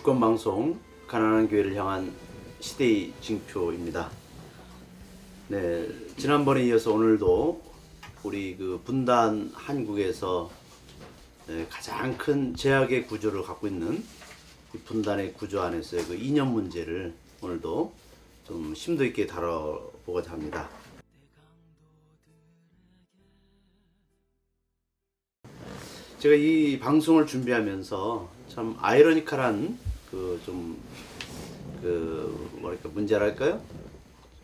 주권 방송 가난한 교회를 향한 시대의 징표입니다. 네, 지난번에 이어서 오늘도 우리 그 분단 한국에서 네, 가장 큰 제약의 구조를 갖고 있는 이 분단의 구조 안에서의 그 이념 문제를 오늘도 좀 심도 있게 다뤄보고자 합니다. 제가 이 방송을 준비하면서 참 아이러니컬한 그좀그 뭐랄까 문제랄까요?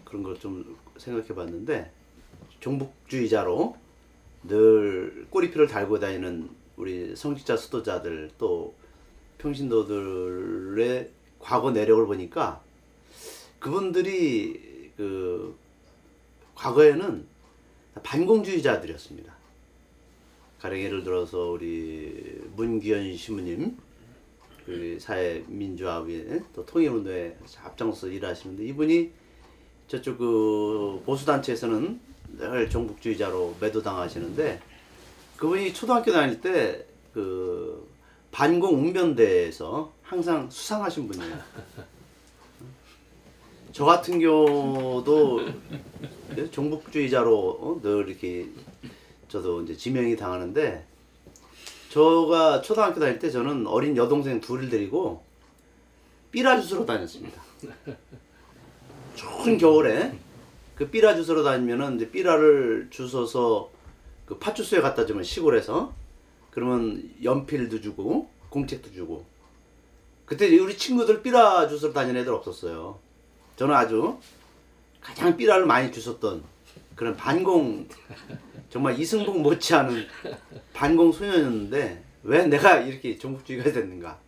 그런 걸 좀 생각해 봤는데 종북주의자로 늘 꼬리표를 달고 다니는 우리 성직자 수도자들 또 평신도들의 과거 내력을 보니까 그분들이 그 과거에는 반공주의자들이었습니다. 가령 예를 들어서 우리 문기현 신부님 그 사회 민주화 위에 또 통일 운동에 앞장서 일하시는데 이분이 저쪽 그 보수 단체에서는 늘 종북주의자로 매도당하시는데 그분이 초등학교 다닐 때 그 반공 웅변대에서 항상 수상하신 분이에요. 저 같은 경우도 종북주의자로 어, 늘 이렇게 저도 이제 지명이 당하는데 저가 초등학교 다닐 때 저는 어린 여동생 둘을 데리고 삐라 주스로 다녔습니다. 추운 겨울에 그 삐라 주스로 다니면은 이제 삐라를 주워서 그 팥주스에 갖다 주면 시골에서 그러면 연필도 주고 공책도 주고 그때 우리 친구들 삐라 주스로 다니는 애들 없었어요. 저는 아주 가장 삐라를 많이 주웠던 그런 반공 정말 이승복 못지않은 반공 소년이었는데 왜 내가 이렇게 종북주의가 됐는가?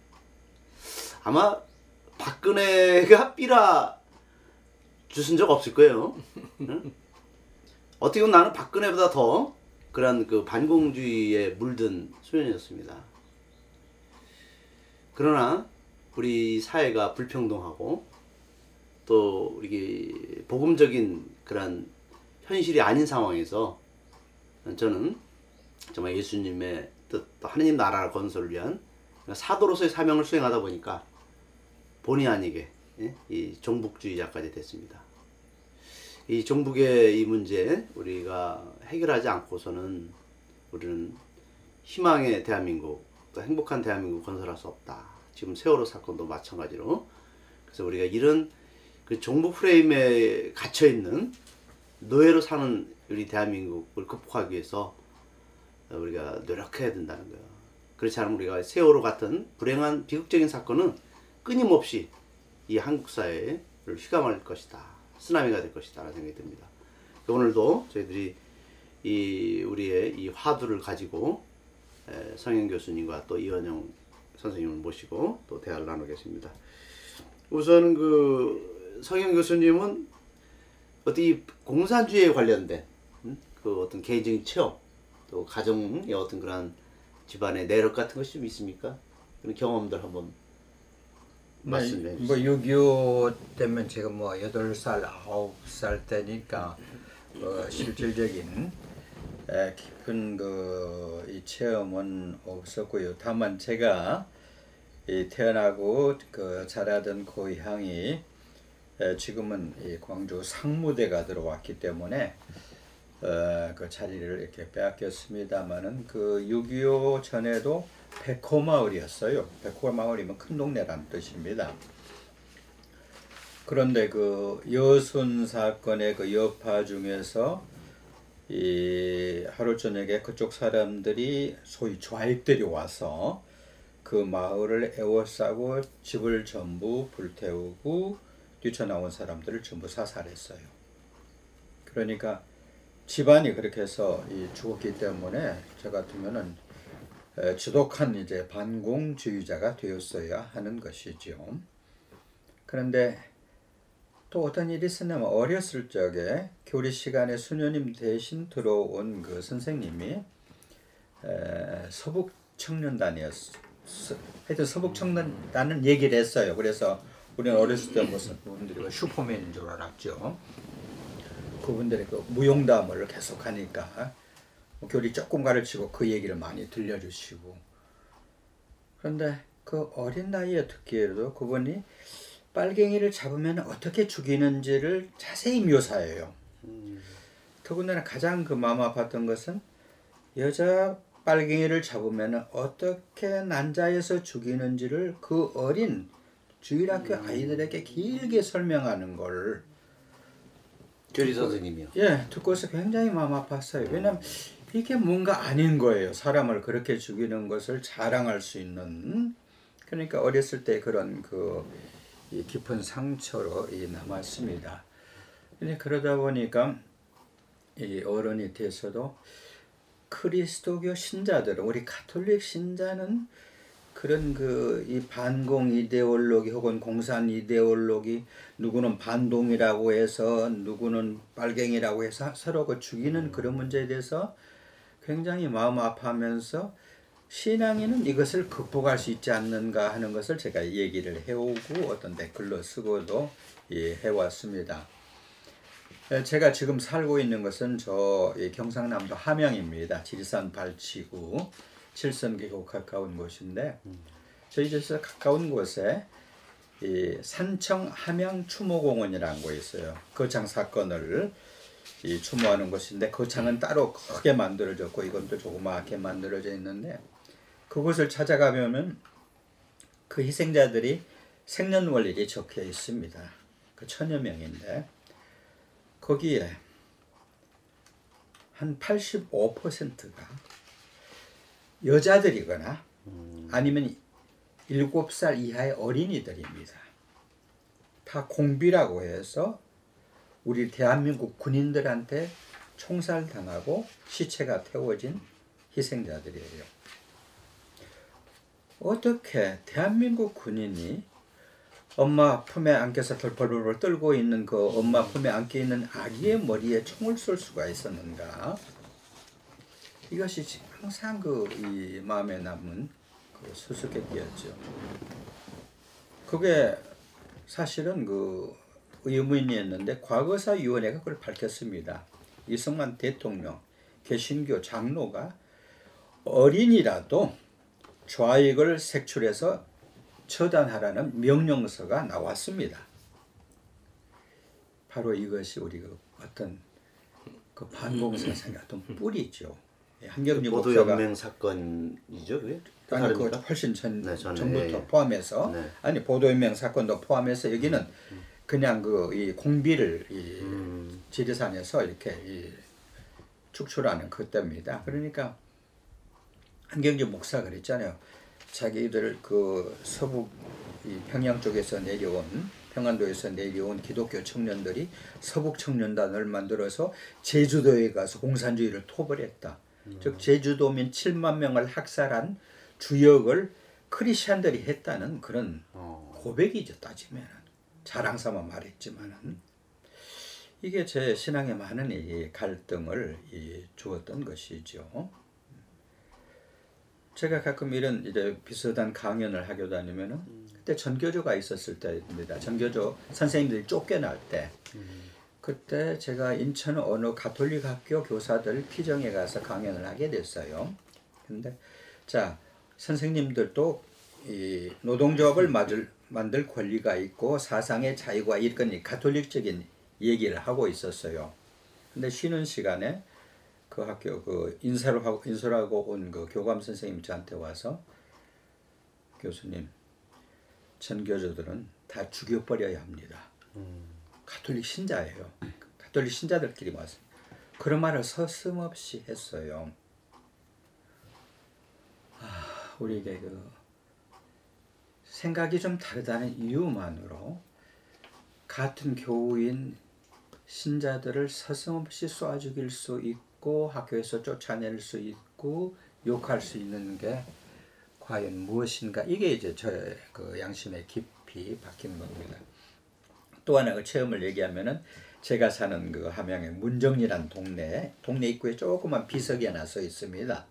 아마 박근혜가 삐라 주신 적 없을 거예요. 응? 어떻게 보면 나는 박근혜보다 더 그런 그 반공주의에 물든 소년이었습니다. 그러나 우리 사회가 불평등하고 또 이게 복음적인 그런 현실이 아닌 상황에서 저는 정말 예수님의 뜻, 또 하느님 나라 건설을 위한 사도로서의 사명을 수행하다 보니까 본의 아니게 예? 이 종북주의자까지 됐습니다. 이 종북의 이 문제 우리가 해결하지 않고서는 우리는 희망의 대한민국, 또 행복한 대한민국 건설할 수 없다. 지금 세월호 사건도 마찬가지로. 그래서 우리가 이런 그 종북 프레임에 갇혀 있는 노예로 사는 우리 대한민국을 극복하기 위해서 우리가 노력해야 된다는 거예요. 그렇지 않으면 우리가 세월호 같은 불행한 비극적인 사건은 끊임없이 이 한국 사회를 휘감을 것이다. 쓰나미가 될 것이다. 라는 생각이 듭니다. 오늘도 저희들이 이 우리의 이 화두를 가지고 성현 교수님과 또 이원영 선생님을 모시고 또 대화를 나누겠습니다. 우선 그 성현 교수님은 어디 공산주의에 관련된 그 어떤 개인적인 체험 또 가정의 어떤 그런 집안의 내력 같은 것이 좀 있습니까? 그런 경험들 한번 말씀해 주세요. 뭐6.25 때면 제가 뭐 8살, 9살 때니까 어, 실질적인 에, 깊은 그 이 체험은 없었고요. 다만 제가 이 태어나고 그 자라던 고향이 에, 지금은 이 광주 상무대가 들어왔기 때문에 어, 그 자리를 이렇게 빼앗겼습니다만은 그 6.25 전에도 백호마을이었어요. 백호마을이면 큰 동네라는 뜻입니다. 그런데 그 여순 사건의 그 여파 중에서 이 하루 저녁에 그쪽 사람들이 소위 좌익들이 와서 그 마을을 에워싸고 집을 전부 불태우고 뛰쳐나온 사람들을 전부 사살했어요. 그러니까 집안이 그렇게 해서 죽었기 때문에 저 같으면은 지독한 이제 반공주의자가 되었어야 하는 것이죠. 그런데 또 어떤 일이 있었냐면 어렸을 적에 교리 시간에 수녀님 대신 들어온 그 선생님이 서북 청년단이었어. 하여튼 서북 청년단은 얘기를 했어요. 그래서 우리는 어렸을 때 무슨 분들이 슈퍼맨인 줄 알았죠. 그분들의 그 무용담을 계속 하니까 교리 조금 가르치고 그 얘기를 많이 들려주시고 그런데 그 어린 나이에 듣기에도 그분이 빨갱이를 잡으면 어떻게 죽이는지를 자세히 묘사해요. 더군다나 가장 그 마음 아팠던 것은 여자 빨갱이를 잡으면 어떻게 난자에서 죽이는지를 그 어린 주일 학교 아이들에게 길게 설명하는 걸 교리 선생님이요. 예, 듣고서 굉장히 마음 아팠어요. 왜냐면 이게 뭔가 아닌 거예요. 사람을 그렇게 죽이는 것을 자랑할 수 있는 그러니까 어렸을 때 그런 그이 깊은 상처로 이 남았습니다. 근데 그러다 보니까 이 어른이 돼서도 그리스도교 신자들은 우리 가톨릭 신자는 그런 그 이 반공 이데올로기 혹은 공산 이데올로기 누구는 반동이라고 해서 누구는 빨갱이라고 해서 서로 그 죽이는 그런 문제에 대해서 굉장히 마음 아파하면서 신앙인은 이것을 극복할 수 있지 않는가 하는 것을 제가 얘기를 해오고 어떤 댓글로 쓰고도 예, 해왔습니다. 에, 제가 지금 살고 있는 것은 저이 경상남도 함양입니다. 지리산 발치구 칠성 계곡 가까운 곳인데 저희 집에서 가까운 곳에 이 산청 함양 추모공원이라는 곳이 있어요. 거창 사건을 이 추모하는 곳인데 거창은 따로 크게 만들어졌고 이건 또 조그맣게 만들어져 있는데 그곳을 찾아가면은 그 희생자들이 생년월일이 적혀 있습니다. 그 천여 명인데 거기에 한 85%가 여자들이거나 아니면 7살 이하의 어린이들입니다. 다 공비라고 해서 우리 대한민국 군인들한테 총살당하고 시체가 태워진 희생자들이에요. 어떻게 대한민국 군인이 엄마 품에 안겨서 덜벌벌 떨고 있는 그 엄마 품에 안겨 있는 아기의 머리에 총을 쏠 수가 있었는가? 이것이 항상 그 이 마음에 남은 그 수수께끼였죠. 그게 사실은 그 의문이었는데 과거사위원회가 그걸 밝혔습니다. 이승만 대통령, 개신교 장로가 어린이라도 좌익을 색출해서 처단하라는 명령서가 나왔습니다. 바로 이것이 우리 그 어떤 그 반공사상의 어떤 뿌리죠. 예, 보도 목사가 연맹 사건이죠, 그게? 아니 그? 훨씬 전 네, 전에, 전부터 예, 예. 포함해서 네. 아니 보도연맹 사건도 포함해서 여기는 그냥 그 이 공비를 이 음. 지리산에서 이렇게 이 축출하는 그때입니다. 그러니까 한경재 목사 그랬잖아요. 자기들 그 서북 이 평양 쪽에서 내려온 평안도에서 내려온 기독교 청년들이 서북 청년단을 만들어서 제주도에 가서 공산주의를 토벌했다. 즉 제주도민 7만 명을 학살한 주역을 크리스천들이 했다는 그런 어. 고백이죠 따지면 자랑 삼아 말했지만은 이게 제 신앙에 많은 이 갈등을 이 주었던 것이죠. 제가 가끔 이런 이제 비슷한 강연을 하고 다니면은 그때 전교조가 있었을 때입니다. 전교조 선생님들이 쫓겨날 때 그때 제가 인천 어느 가톨릭 학교 교사들 피정에 가서 강연을 하게 됐어요. 근데 자 선생님들도 이 노동조합을 만들, 만들 권리가 있고 사상의 자유가 이 가톨릭적인 얘기를 하고 있었어요. 근데 쉬는 시간에 그 학교 그 인사를 하고 인사를 하고 온 그 교감 선생님이 저한테 와서 교수님 전교조들은 다 죽여버려야 합니다. 가톨릭 신자예요. 가톨릭 신자들끼리 와서 그런 말을 서슴없이 했어요. 아, 우리에게 그 생각이 좀 다르다는 이유만으로 같은 교우인 신자들을 서슴없이 쏴 죽일 수 있고 학교에서 쫓아낼 수 있고 욕할 수 있는 게 과연 무엇인가 이게 이제 저의 그 양심에 깊이 박힌 겁니다. 또 하나 그 체험을 얘기하면은 제가 사는 그 함양의 문정리란 동네 동네 입구에 조그만 비석이 하나 서 있습니다.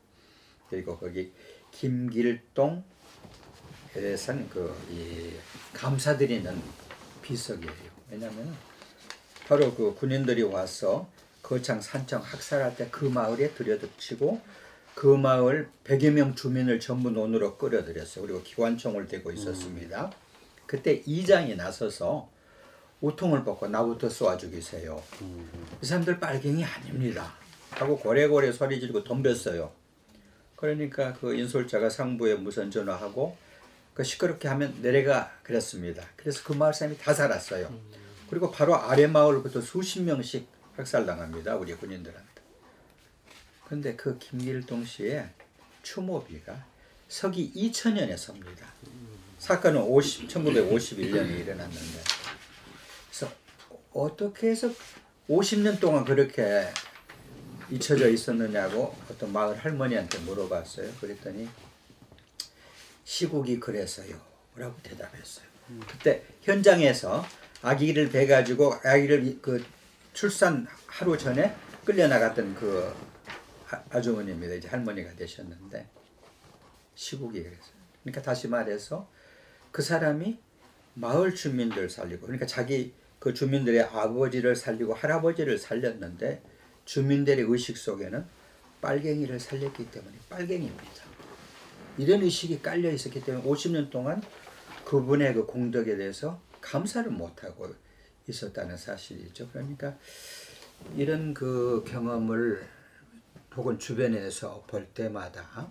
그리고 거기 김길동 에선 그이 감사드리는 비석이에요. 왜냐하면 바로 그 군인들이 와서 거창 산청 학살할 때 그 마을에 들여닥치고 그 마을 100여 명 주민을 전부 논으로 끌어들였어요. 그리고 기관총을 대고 있었습니다. 그때 이장이 나서서 우통을 벗고 나부터 쏘아 죽이세요. 이 사람들 빨갱이 아닙니다. 하고 고래고래 소리 지르고 덤볐어요. 그러니까 그 인솔자가 상부에 무선 전화하고 그 시끄럽게 하면 내려가 그랬습니다. 그래서 그 마을 사람이 다 살았어요. 그리고 바로 아래 마을부터 수십 명씩 학살당합니다. 우리 군인들한테. 근데 그 김길동 씨의 추모비가 서기 2000년에 섭니다. 사건은 50, 1951년에 일어났는데 어떻게 해서 50년 동안 그렇게 잊혀져 있었느냐고 어떤 마을 할머니한테 물어봤어요. 그랬더니 시국이 그래서요. 라고 대답했어요. 그때 현장에서 아기를 배 가지고 아기를 그 출산 하루 전에 끌려 나갔던 그 아- 아주머니입니다. 이제 할머니가 되셨는데 시국이 그랬어요. 그러니까 다시 말해서 그 사람이 마을 주민들 살리고 그러니까 자기 그 주민들의 아버지를 살리고 할아버지를 살렸는데 주민들의 의식 속에는 빨갱이를 살렸기 때문에 빨갱이입니다. 이런 의식이 깔려 있었기 때문에 50년 동안 그분의 그 공덕에 대해서 감사를 못하고 있었다는 사실이죠. 그러니까 이런 그 경험을 혹은 주변에서 볼 때마다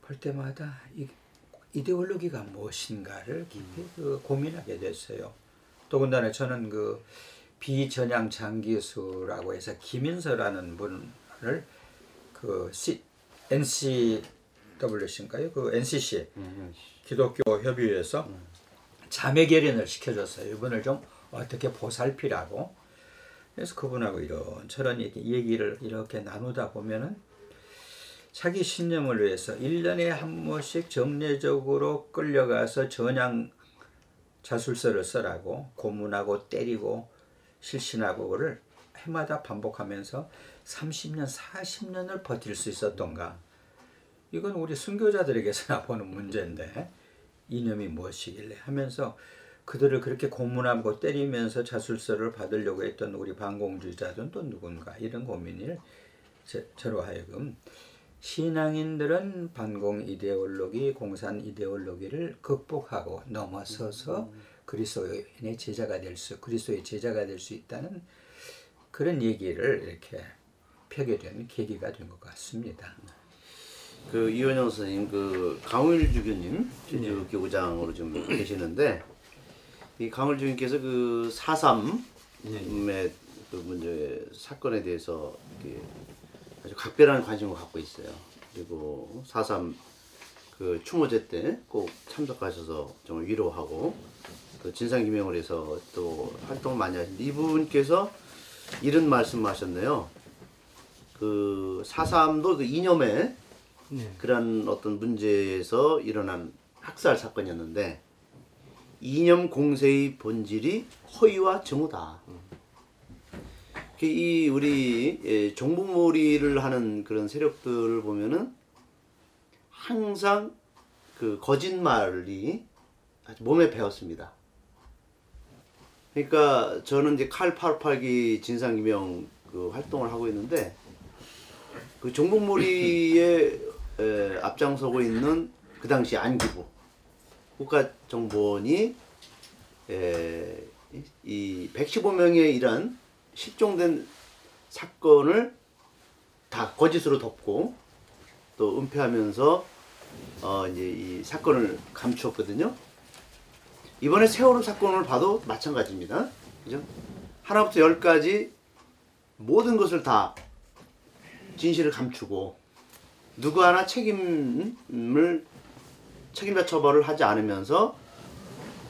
볼 때마다 이 이데올로기가 무엇인가를 깊이 그 고민하게 됐어요. 더군다나 저는 그 비전향 장기수라고 해서 김인서라는 분을 그 C, NCWC인가요? 그 NCC 기독교 협의회에서 자매 결연을 시켜줬어요. 이분을 좀 어떻게 보살피라고. 그래서 그분하고 이런 저런 얘기, 얘기를 이렇게 나누다 보면은 자기 신념을 위해서 1년에 한 번씩 정례적으로 끌려가서 전향 자술서를 써라고 고문하고 때리고 실신하고 그를 해마다 반복하면서 30년, 40년을 버틸 수 있었던가. 이건 우리 순교자들에게서나 보는 문제인데 이념이 무엇이길래 하면서 그들을 그렇게 고문하고 때리면서 자술서를 받으려고 했던 우리 반공주의자들은 또 누군가 이런 고민을 제- 저로 하여금 신앙인들은 반공 이데올로기, 공산 이데올로기를 극복하고 넘어서서 그리스도인의 제자가 될 수, 그리스도의 제자가 될 수 있다는 그런 얘기를 이렇게 펴게 된 계기가 된 것 같습니다. 그 이원영 선생님 그 강일 주교님 제주 교구장으로 좀 계시는데 이 강일 주교님께서 그 사삼의 그 문제 사건에 대해서 이렇게 아주 각별한 관심을 갖고 있어요. 그리고 사삼 그 추모제 때 꼭 참석하셔서 정말 위로하고 그 진상 규명을 해서 또 활동을 많이 하시는데 이분께서 이런 말씀 하셨네요. 그 사삼도 그 이념의 그런 어떤 문제에서 일어난 학살 사건이었는데 이념 공세의 본질이 허위와 증오다. 그이 우리 예, 종북몰이를 하는 그런 세력들을 보면은 항상 그 거짓말이 몸에 배었습니다. 그러니까 저는 이제 칼 88기 진상규명 그 활동을 하고 있는데 그 종북몰이에 에, 앞장서고 있는 그 당시 안기부 국가정보원이 에, 이- 이 115명의 이런 실종된 사건을 다 거짓으로 덮고 또 은폐하면서 어 이제 이 사건을 감추었거든요. 이번에 세월호 사건을 봐도 마찬가지입니다. 그죠? 하나부터 열까지 모든 것을 다 진실을 감추고 누구 하나 책임을 책임자 처벌을 하지 않으면서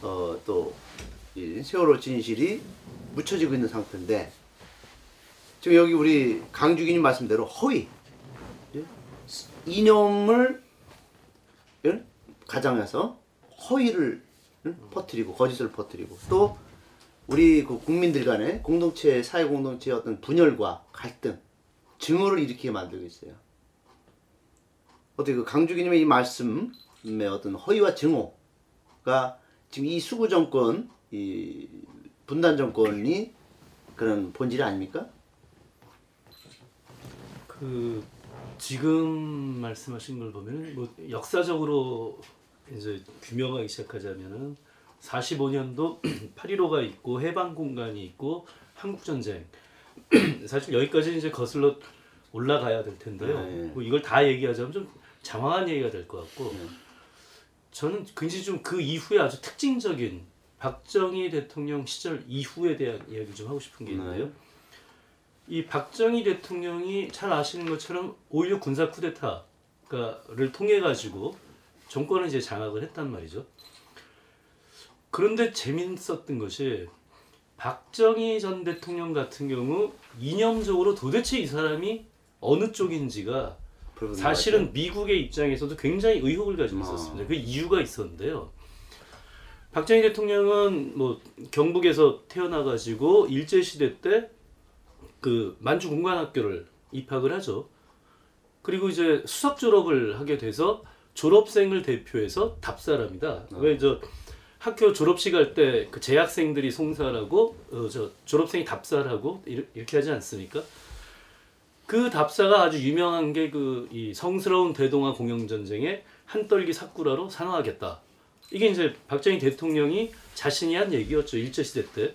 어또이 세월호 진실이 묻혀지고 있는 상태인데 지금 여기 우리 강주기님 말씀대로 허위 예? 이념을 예? 가장해서 허위를 예? 퍼뜨리고 거짓을 퍼뜨리고 또 우리 그 국민들 간의 공동체 사회 공동체의 어떤 분열과 갈등 증오를 일으키게 만들고 있어요. 어떻게 그 강주기님의 이 말씀의 어떤 허위와 증오가 지금 이 수구 정권, 이 분단 정권이 그런 본질이 아닙니까? 그 지금 말씀하신 걸 보면 뭐 역사적으로 이제 규명하기 시작하자면은 45년도 8.15가 있고 해방 공간이 있고 한국 전쟁 사실 여기까지 이제 거슬러 올라가야 될 텐데요. 네. 뭐 이걸 다 얘기하자면 좀 장황한 얘기가 될 것 같고 네. 저는 굉장히 좀 그 이후에 아주 특징적인 박정희 대통령 시절 이후에 대한 이야기 좀 하고 싶은 게 있는데요. 네. 이 박정희 대통령이 잘 아시는 것처럼 5.16 군사 쿠데타를 통해 가지고 정권을 이제 장악을 했단 말이죠. 그런데 재밌었던 것이 박정희 전 대통령 같은 경우 이념적으로 도대체 이 사람이 어느 쪽인지가. 사실은 미국의 입장에서도 굉장히 의혹을 가지고 아. 있었습니다. 그 이유가 있었는데요. 박정희 대통령은 뭐 경북에서 태어나가지고 일제 시대 때 그 만주 공관학교를 입학을 하죠. 그리고 이제 수석 졸업을 하게 돼서 졸업생을 대표해서 답사랍니다. 왜저 학교 졸업식 할 때 그 재학생들이 송사하고 어, 저 졸업생이 이렇- 이렇게 하지 않습니까? 그 답사가 아주 유명한 게 그 이 성스러운 대동아 공영 전쟁의 한떨기 사쿠라로 산화하겠다. 이게 이제 박정희 대통령이 자신이 한 얘기였죠 일제 시대 때.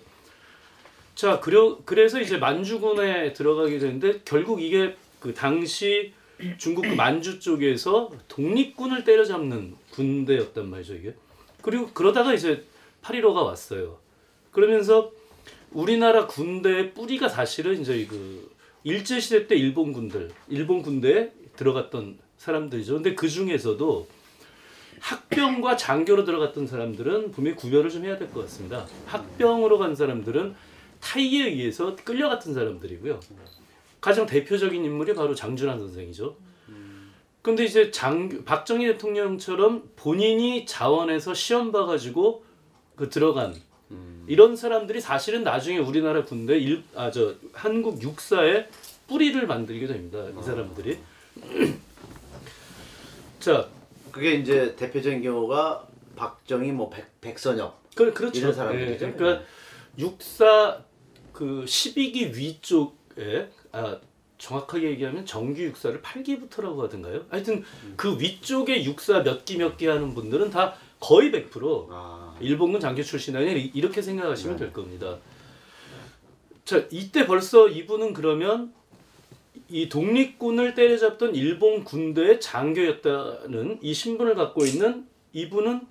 자, 그려, 그래서 이제 만주군에 들어가게 되는데 결국 이게 그 당시 중국 그 만주 쪽에서 독립군을 때려잡는 군대였단 말이죠 이게. 그리고 그러다가 이제 8.15가 왔어요. 그러면서 우리나라 군대의 뿌리가 사실은 이제 그 일제 시대 때 일본 군들, 일본 군대에 들어갔던 사람들이죠. 근데 그 중에서도 학병과 장교로 들어갔던 사람들은 분명히 구별을 좀 해야 될 것 같습니다. 학병으로 간 사람들은 타이에 의해서 끌려갔던 사람들이고요. 가장 대표적인 인물이 바로 장준환 선생이죠. 근데 이제 장 박정희 대통령처럼 본인이 자원해서 시험 봐가지고 그 들어간 이런 사람들이 사실은 나중에 우리나라 군대 일아저 한국 육사의 뿌리를 만들게 됩니다. 이 사람들이. 자, 그게 이제 대표적인 경우가 박정희 뭐 백, 백선엽 그 그렇죠. 이런 사람들이죠. 예, 그러니까 육사 그 12기 위쪽에 아 정확하게 얘기하면 정규 육사를 8기부터라고 하던가요? 하여튼 그 위쪽에 육사 몇 기 몇 기 하는 분들은 다 거의 100% 아, 일본군 장교 출신 아니야 이렇게 생각하시면 네. 될 겁니다. 자 이때 벌써 이분은 그러면 이 독립군을 때려잡던 일본 군대의 장교였다는 이 신분을 갖고 있는 이분은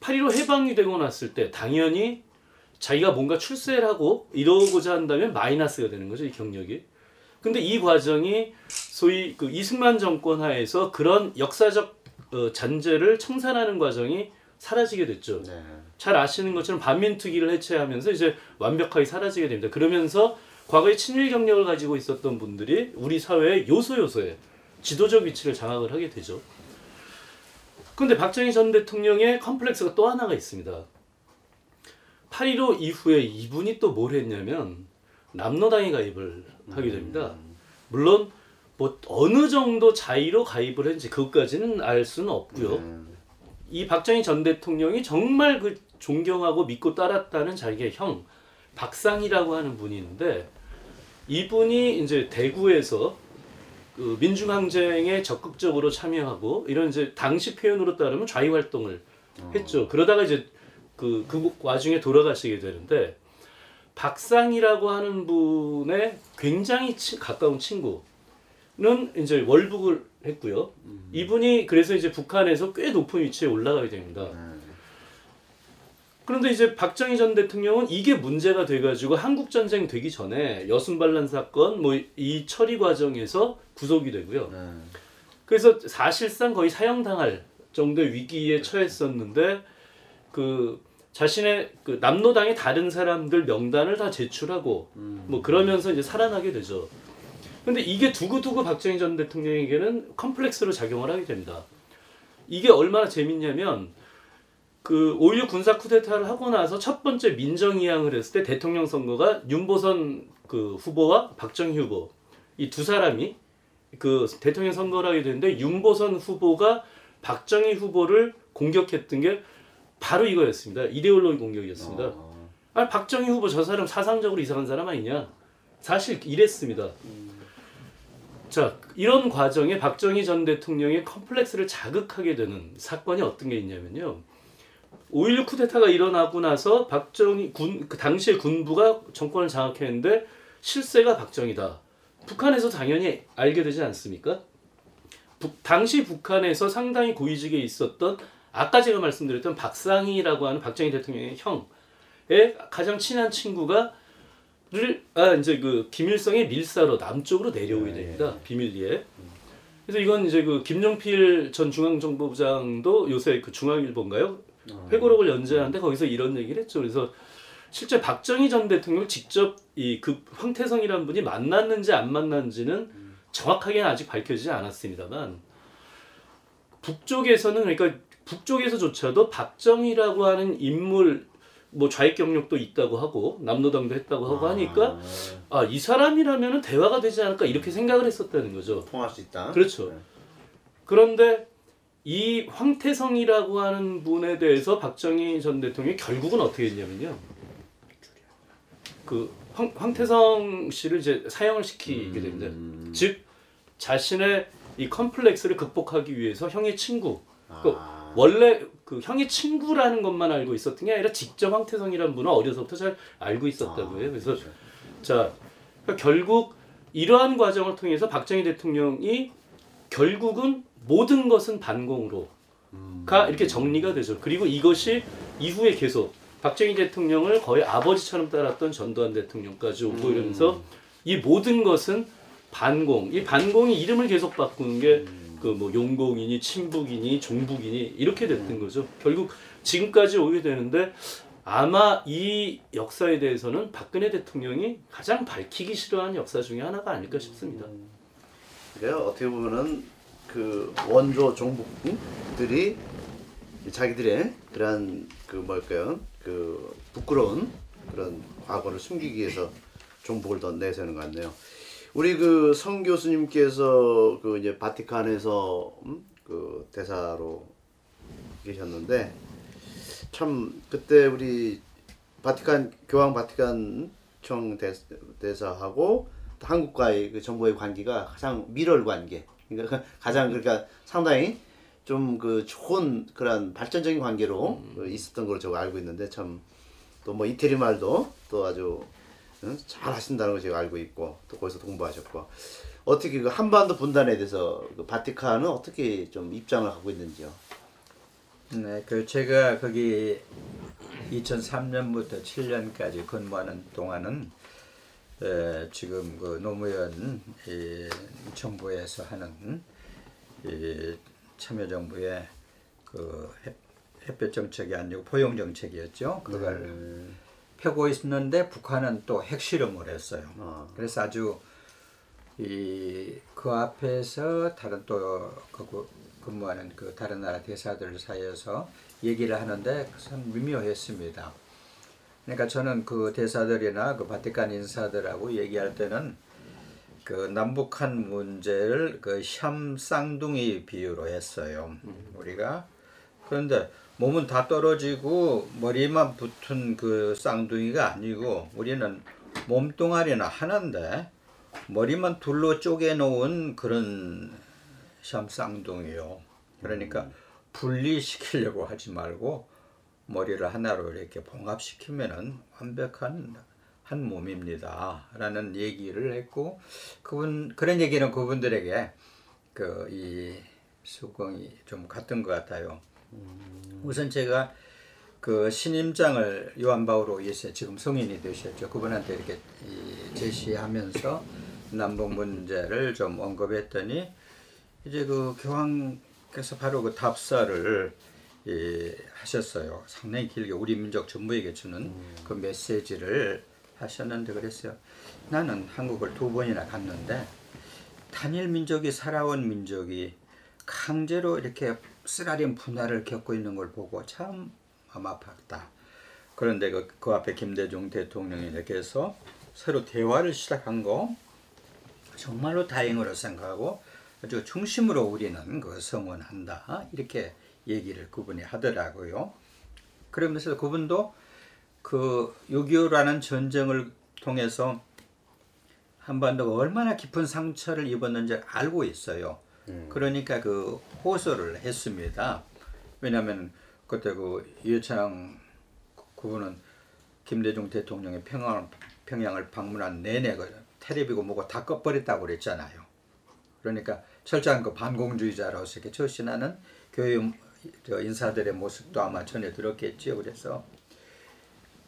8.15 해방이 되고 났을 때 당연히 자기가 뭔가 출세를 하고 이러고자 한다면 마이너스가 되는 거죠 이 경력이. 근데 이 과정이 소위 그 이승만 정권 하에서 그런 역사적 어, 잔재를 청산하는 과정이 사라지게 됐죠. 네. 잘 아시는 것처럼 반민특위를 해체하면서 이제 완벽하게 사라지게 됩니다. 그러면서 과거에 친일 경력을 가지고 있었던 분들이 우리 사회의 요소 요소에 지도적 위치를 장악을 하게 되죠. 근데 박정희 전 대통령의 컴플렉스가 또 하나가 있습니다. 8.15 이후에 이분이 또 뭘 했냐면 남로당에 가입을 하게 됩니다. 물론 뭐 어느 정도 자의로 가입을 했는지 그것까지는 알 수는 없고요. 네. 이 박정희 전 대통령이 정말 그 존경하고 믿고 따랐다는 자기의 형 박상이라고 하는 분이 있는데 이분이 이제 대구에서 그 민중항쟁에 적극적으로 참여하고 이런 이제 당시 표현으로 따르면 좌익 활동을 했죠. 그러다가 이제 그, 그 와중에 돌아가시게 되는데 박상이라고 하는 분의 굉장히 치- 가까운 친구는 이제 월북을 했고요. 이분이 그래서 이제 북한에서 꽤 높은 위치에 올라가게 됩니다. 그런데 이제 박정희 전 대통령은 이게 문제가 돼가지고 한국 전쟁 되기 전에 여순 반란 사건 뭐 이 처리 과정에서 구속이 되고요. 네. 그래서 사실상 거의 사형당할 정도의 위기에 처했었는데 그 자신의 그 남로당의 다른 사람들 명단을 다 제출하고 뭐 그러면서 이제 살아나게 되죠. 근데 이게 두고두고 박정희 전 대통령에게는 컴플렉스로 작용을 하게 됩니다. 이게 얼마나 재밌냐면 그 5.16 군사 쿠데타를 하고 나서 첫 번째 민정이양을 했을 때 대통령 선거가 윤보선 그 후보와 박정희 후보 이 두 사람이 그 대통령 선거를 하게 되는데 윤보선 후보가 박정희 후보를 공격했던 게 바로 이거였습니다. 이데올로기 공격이었습니다. 어. 아 박정희 후보 저 사람 사상적으로 이상한 사람 아니냐? 사실 이랬습니다. 자 이런 과정에 박정희 전 대통령의 컴플렉스를 자극하게 되는 사건이 어떤 게 있냐면요. 5.16 쿠데타가 일어나고 나서 박정희 군, 그 당시에 군부가 정권을 장악했는데 실세가 박정희다. 북한에서 당연히 알게 되지 않습니까? 북- 당시 북한에서 상당히 고위직에 있었던 아까 제가 말씀드렸던 박상희라고 하는 박정희 대통령의 형의 가장 친한 친구가 를, 아, 이제 그 김일성의 밀사로 남쪽으로 내려오게 됩니다. 비밀리에. 그래서 이건 이제 그 김용필 전 중앙정보부장도 요새 그 중앙일보인가요? 회고록을 연재하는데 거기서 이런 얘기를 했죠. 그래서 실제 박정희 전 대통령을 직접 이 그 황태성이라는 분이 만났는지 안 만났는지는 정확하게는 아직 밝혀지지 않았습니다만 북쪽에서는 그러니까 북쪽에서조차도 박정희라고 하는 인물 뭐 좌익 경력도 있다고 하고 남노당도 했다고 하고 하니까 아 이 사람이라면은 대화가 되지 않을까 이렇게 생각을 했었다는 거죠. 통할 수 있다. 그렇죠. 네. 그런데 이 황태성이라고 하는 분에 대해서 박정희 전 대통령이 결국은 어떻게 했냐면요. 그 황, 황태성 씨를 이제 사형을 시키게 됩니다. 음. 즉 자신의 이 컴플렉스를 극복하기 위해서 형의 친구, 그 아. 원래 그 형의 친구라는 것만 알고 있었던 게 아니라 직접 황태성이라는 분은 어려서부터 잘 알고 있었다고 해요. 그래서 그렇죠. 자 그러니까 결국 이러한 과정을 통해서 박정희 대통령이 결국은 모든 것은 반공으로 가 이렇게 정리가 되죠. 그리고 이것이 이후에 계속 박정희 대통령을 거의 아버지처럼 따랐던 전두환 대통령까지 오고 이러면서 이 모든 것은 반공. 이 반공이 이름을 계속 바꾸는 게 그 뭐 용공이니 친북이니 종북이니 이렇게 됐던 거죠. 결국 지금까지 오게 되는데 아마 이 역사에 대해서는 박근혜 대통령이 가장 밝히기 싫어하는 역사 중에 하나가 아닐까 싶습니다. 그러니까 어떻게 보면은 그 원조 종북들이 자기들의 그런 그 뭘까요? 그 부끄러운 그런 과거를 숨기기 위해서 종북을 더 내세우는 것 같네요. 우리 그 성 교수님께서 그 이제 바티칸에서 음? 그 대사로 계셨는데 참 그때 우리 바티칸 교황 바티칸 청 대, 대사하고 또 한국과의 그 정부의 관계가 가장 밀월 관계. 그러니까 그 가장 그러니까 상당히 좀 그 좋은 그런 발전적인 관계로 그 있었던 걸로 제가 알고 있는데 참 또 뭐 이태리 말도 또 아주 응? 잘 하신다는 걸 제가 알고 있고 또 거기서 공부하셨고 어떻게 그 한반도 분단에 대해서 그 바티칸은 어떻게 좀 입장을 갖고 있는지요? 네, 그 제가 거기 2003년부터 7년까지 근무하는 동안은 에, 지금 그 노무현 이 정부에서 하는 이 참여정부의 그 햇- 햇볕 정책이 아니고 포용 정책이었죠. 그걸 펴고 있는데 북한은 또 핵실험을 했어요. 어. 그래서 아주 이 그 앞에서 다른 또 그 근무하는 그 다른 나라 대사들 사이에서 얘기를 하는데 참 미묘했습니다. 그러니까 저는 그 대사들이나 그 바티칸 인사들하고 얘기할 때는 그 남북한 문제를 그 샴 쌍둥이 비유로 했어요. 우리가 그런데 몸은 다 떨어지고 머리만 붙은 그 쌍둥이가 아니고 우리는 몸뚱아리는 하나인데 머리만 둘로 쪼개 놓은 그런 샴 쌍둥이요. 그러니까 분리시키려고 하지 말고 머리를 하나로 이렇게 봉합시키면은 완벽한 한 몸입니다 라는 얘기를 했고 그분 그런 얘기는 그분들에게 그 이 수긍이 좀 갔던 것 같아요. 우선 제가 그 신임장을 요한 바오로 2세 지금 성인이 되셨죠. 그분한테 이렇게 이 제시하면서 남북 문제를 좀 언급했더니 이제 그 교황께서 바로 그 답사를 예, 하셨어요. 상당히 길게 우리 민족 전부에게 주는 그 메시지를 하셨는데 그랬어요. 나는 한국을 두 번이나 갔는데 단일 민족이 살아온 민족이 강제로 이렇게 쓰라린 분할을 겪고 있는 걸 보고 참 마음 아팠다. 그런데 그, 그 앞에 김대중 대통령이 이렇게 해서 서로 대화를 시작한 거 정말로 다행으로 생각하고 아주 중심으로 우리는 그 성원한다. 이렇게 얘기를 그분이 하더라고요. 그러면서 그분도 그 6.25라는 전쟁을 통해서 한반도가 얼마나 깊은 상처를 입었는지 알고 있어요. 그러니까 그 호소를 했습니다. 왜냐하면 그때 그 이해창 그분은 김대중 대통령이 평양 평양을 방문한 내내 그 테레비고 뭐고 다 꺼버렸다고 그랬잖아요. 그러니까 철저한 그 반공주의자로서 이렇게 저 신하는 교회 저 인사들의 모습도 아마 전에 들었겠지요. 그래서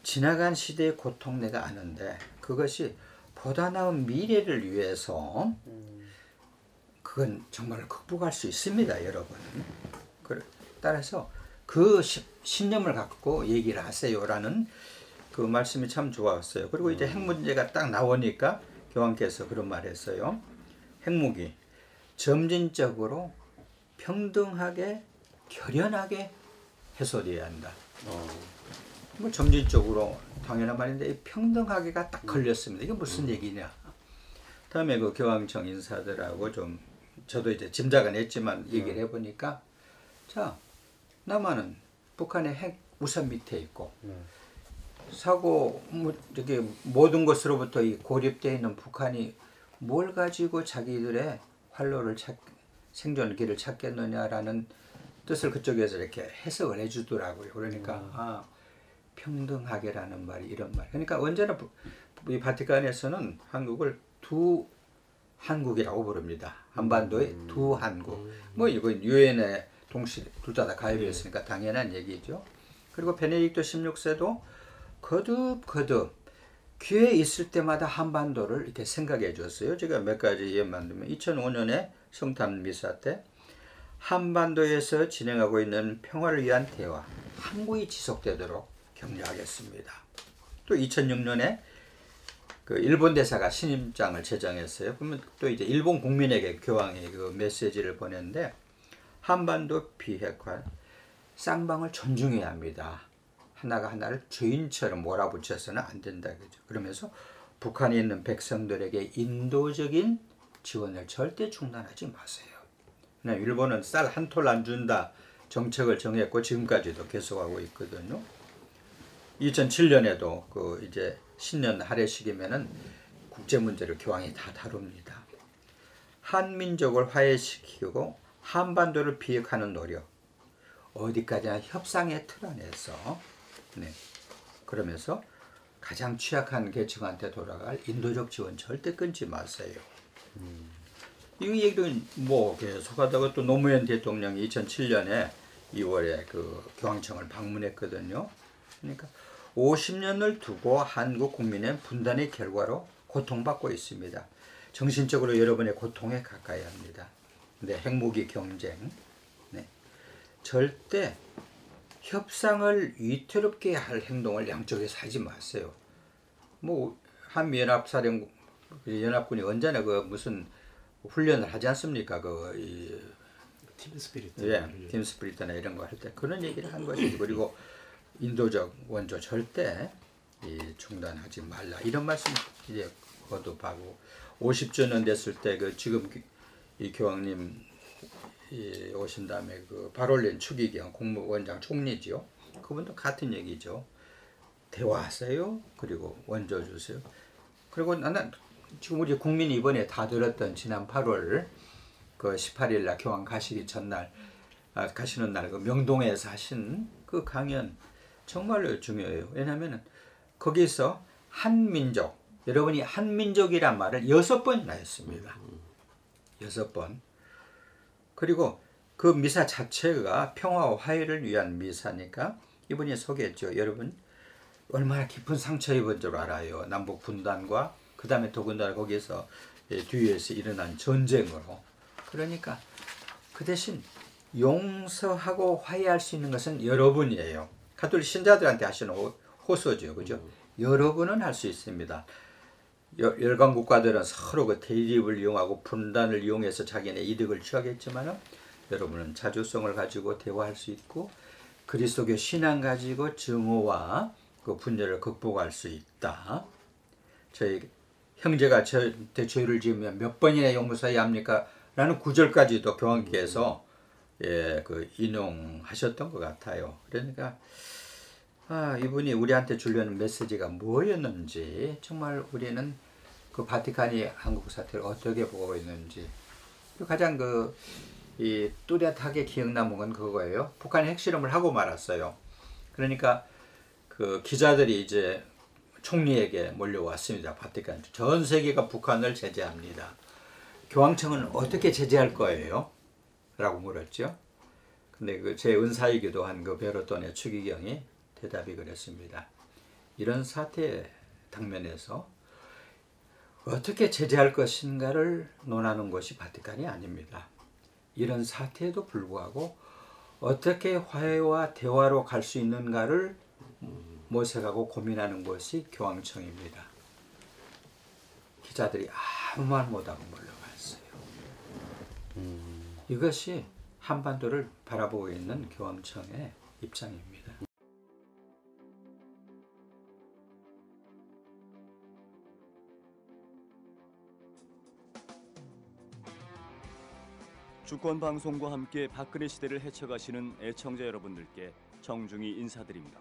지나간 시대의 고통 내가 아는데 그것이 보다 나은 미래를 위해서 그건 정말 극복할 수 있습니다, 여러분. 그- 따라서 그 시- 신념을 갖고 얘기를 하세요라는 그 말씀이 참 좋았어요. 그리고 이제 핵 문제가 딱 나오니까 교황께서 그런 말했어요. 핵무기 점진적으로 평등하게 결연하게 해소돼야 한다. 어, 뭐 점진적으로 당연한 말인데 이 평등하게가 딱 걸렸습니다. 이게 무슨 얘기냐? 다음에 그 교황청 인사들하고 좀 저도 이제 짐작은 했지만 얘기를 해보니까 자 남한은 북한의 핵 우산 밑에 있고 사고 뭐 이렇게 모든 것으로부터 이 고립되어 있는 북한이 뭘 가지고 자기들의 활로를 찾 생존 길을 찾겠느냐라는 뜻을 그쪽에서 이렇게 해석을 해주더라고요. 그러니까 아 평등하게라는 말이 이런 말. 그러니까 언제나 부- 이 바티칸에서는 한국을 두 한국이라고 부릅니다. 한반도의 두 한국. 뭐 이건 유엔에 동시 둘다 다 가입했으니까 당연한 얘기죠. 그리고 베네딕토 16세도 거듭 거듭 기회 있을 때마다 한반도를 이렇게 생각해 줬어요. 제가 몇 가지 예만 들면 2005년에 성탄 미사 때 한반도에서 진행하고 있는 평화를 위한 대화 항구이 지속되도록 격려하겠습니다. 또 2006년에 그 일본 대사가 신임장을 제정했어요. 그러면 또 이제 일본 국민에게 교황이 그 메시지를 보냈는데 한반도 비핵화 쌍방을 존중해야 합니다. 하나가 하나를 주인처럼 몰아붙여서는 안 된다 그죠. 그러면서 북한에 있는 백성들에게 인도적인 지원을 절대 중단하지 마세요. 그냥 일본은 쌀 한 톨 안 준다 정책을 정했고 지금까지도 계속하고 있거든요. 2007년에도 그 이제 신년 할애식이면은 국제 문제를 교황이 다 다룹니다. 한민족을 화해시키고 한반도를 비핵하는 노력 어디까지나 협상의 틀 안에서 네. 그러면서 가장 취약한 계층한테 돌아갈 인도적 지원 절대 끊지 마세요. 이 얘기는 뭐 계속하다가 또 노무현 대통령이 2007년에 2월에 그 교황청을 방문했거든요. 그러니까 50년을 두고 한국 국민의 분단의 결과로 고통받고 있습니다. 정신적으로 여러분의 고통에 가까이 합니다. 네, 핵무기 경쟁. 네. 절대 협상을 위태롭게 할 행동을 양쪽에서 하지 마세요. 뭐 한미연합사령 연합군이 언제나 그 무슨 훈련을 하지 않습니까? 그이 팀 스피릿. 예, 팀 스프리트나 이런 거 할 때 그런 얘기를 한 것이죠. 그리고 인도적 원조 절대 이 중단하지 말라 이런 말씀 이제 거듭하고 50주년 됐을 때 그 지금 기- 이 교황님 이 오신 다음에 그 발올린 추기경 국무원장 총리지요. 그분도 같은 얘기죠. 대화하세요. 그리고 원조 주세요. 그리고 나는 지금 우리 국민이 이번에 다 들었던 지난 8월 그 18일 날 교황 가시기 전날 아, 가시는 날 그 명동에서 하신 그 강연 정말로 중요해요. 왜냐하면 거기서 한민족 여러분이 한민족이란 말을 여섯 번이나 했습니다. 여섯 번. 그리고 그 미사 자체가 평화와 화해를 위한 미사니까 이분이 소개했죠. 여러분 얼마나 깊은 상처 입은 줄 알아요. 남북 분단과 그 다음에 더군다나 거기서 예, 뒤에서 일어난 전쟁으로. 그러니까 그 대신 용서하고 화해할 수 있는 것은 여러분이에요. 가톨릭 신자들한테 하시는 호- 호소죠. 그죠? 여러분은 할 수 있습니다. 여- 열강 국가들은 서로 그 대립을 이용하고 분단을 이용해서 자기네 이득을 취하겠지만 여러분은 자주성을 가지고 대화할 수 있고 그리스도교 신앙 가지고 증오와 그 분열을 극복할 수 있다. 저희 형제가 저한테 죄를 지으면 몇 번이나 용서해야 합니까? 라는 구절까지도 교황께서 예, 그 인용하셨던 것 같아요. 그러니까 아, 이분이 우리한테 주려는 메시지가 뭐였는지 정말 우리는 그 바티칸이 한국 사태를 어떻게 보고 있는지 가장 그 이 뚜렷하게 기억 남은 건 그거예요. 북한이 핵실험을 하고 말았어요. 그러니까 그 기자들이 이제 총리에게 몰려왔습니다. 바티칸 전 세계가 북한을 제재합니다. 교황청은 어떻게 제재할 거예요? 라고 물었죠. 근데 그 제 은사이기도 한 그 베로톤의 추기경이 대답이 그랬습니다. 이런 사태 당면에서 어떻게 제재할 것인가를 논하는 것이 바티칸이 아닙니다. 이런 사태에도 불구하고 어떻게 화해와 대화로 갈 수 있는가를 모색하고 고민하는 것이 교황청입니다. 기자들이 아무 말 못하고 물러갔어요. 이것이 한반도를 바라보고 있는 교황청의 입장입니다. 주권 방송과 함께 박근혜 시대를 헤쳐가시는 애청자 여러분들께 정중히 인사드립니다.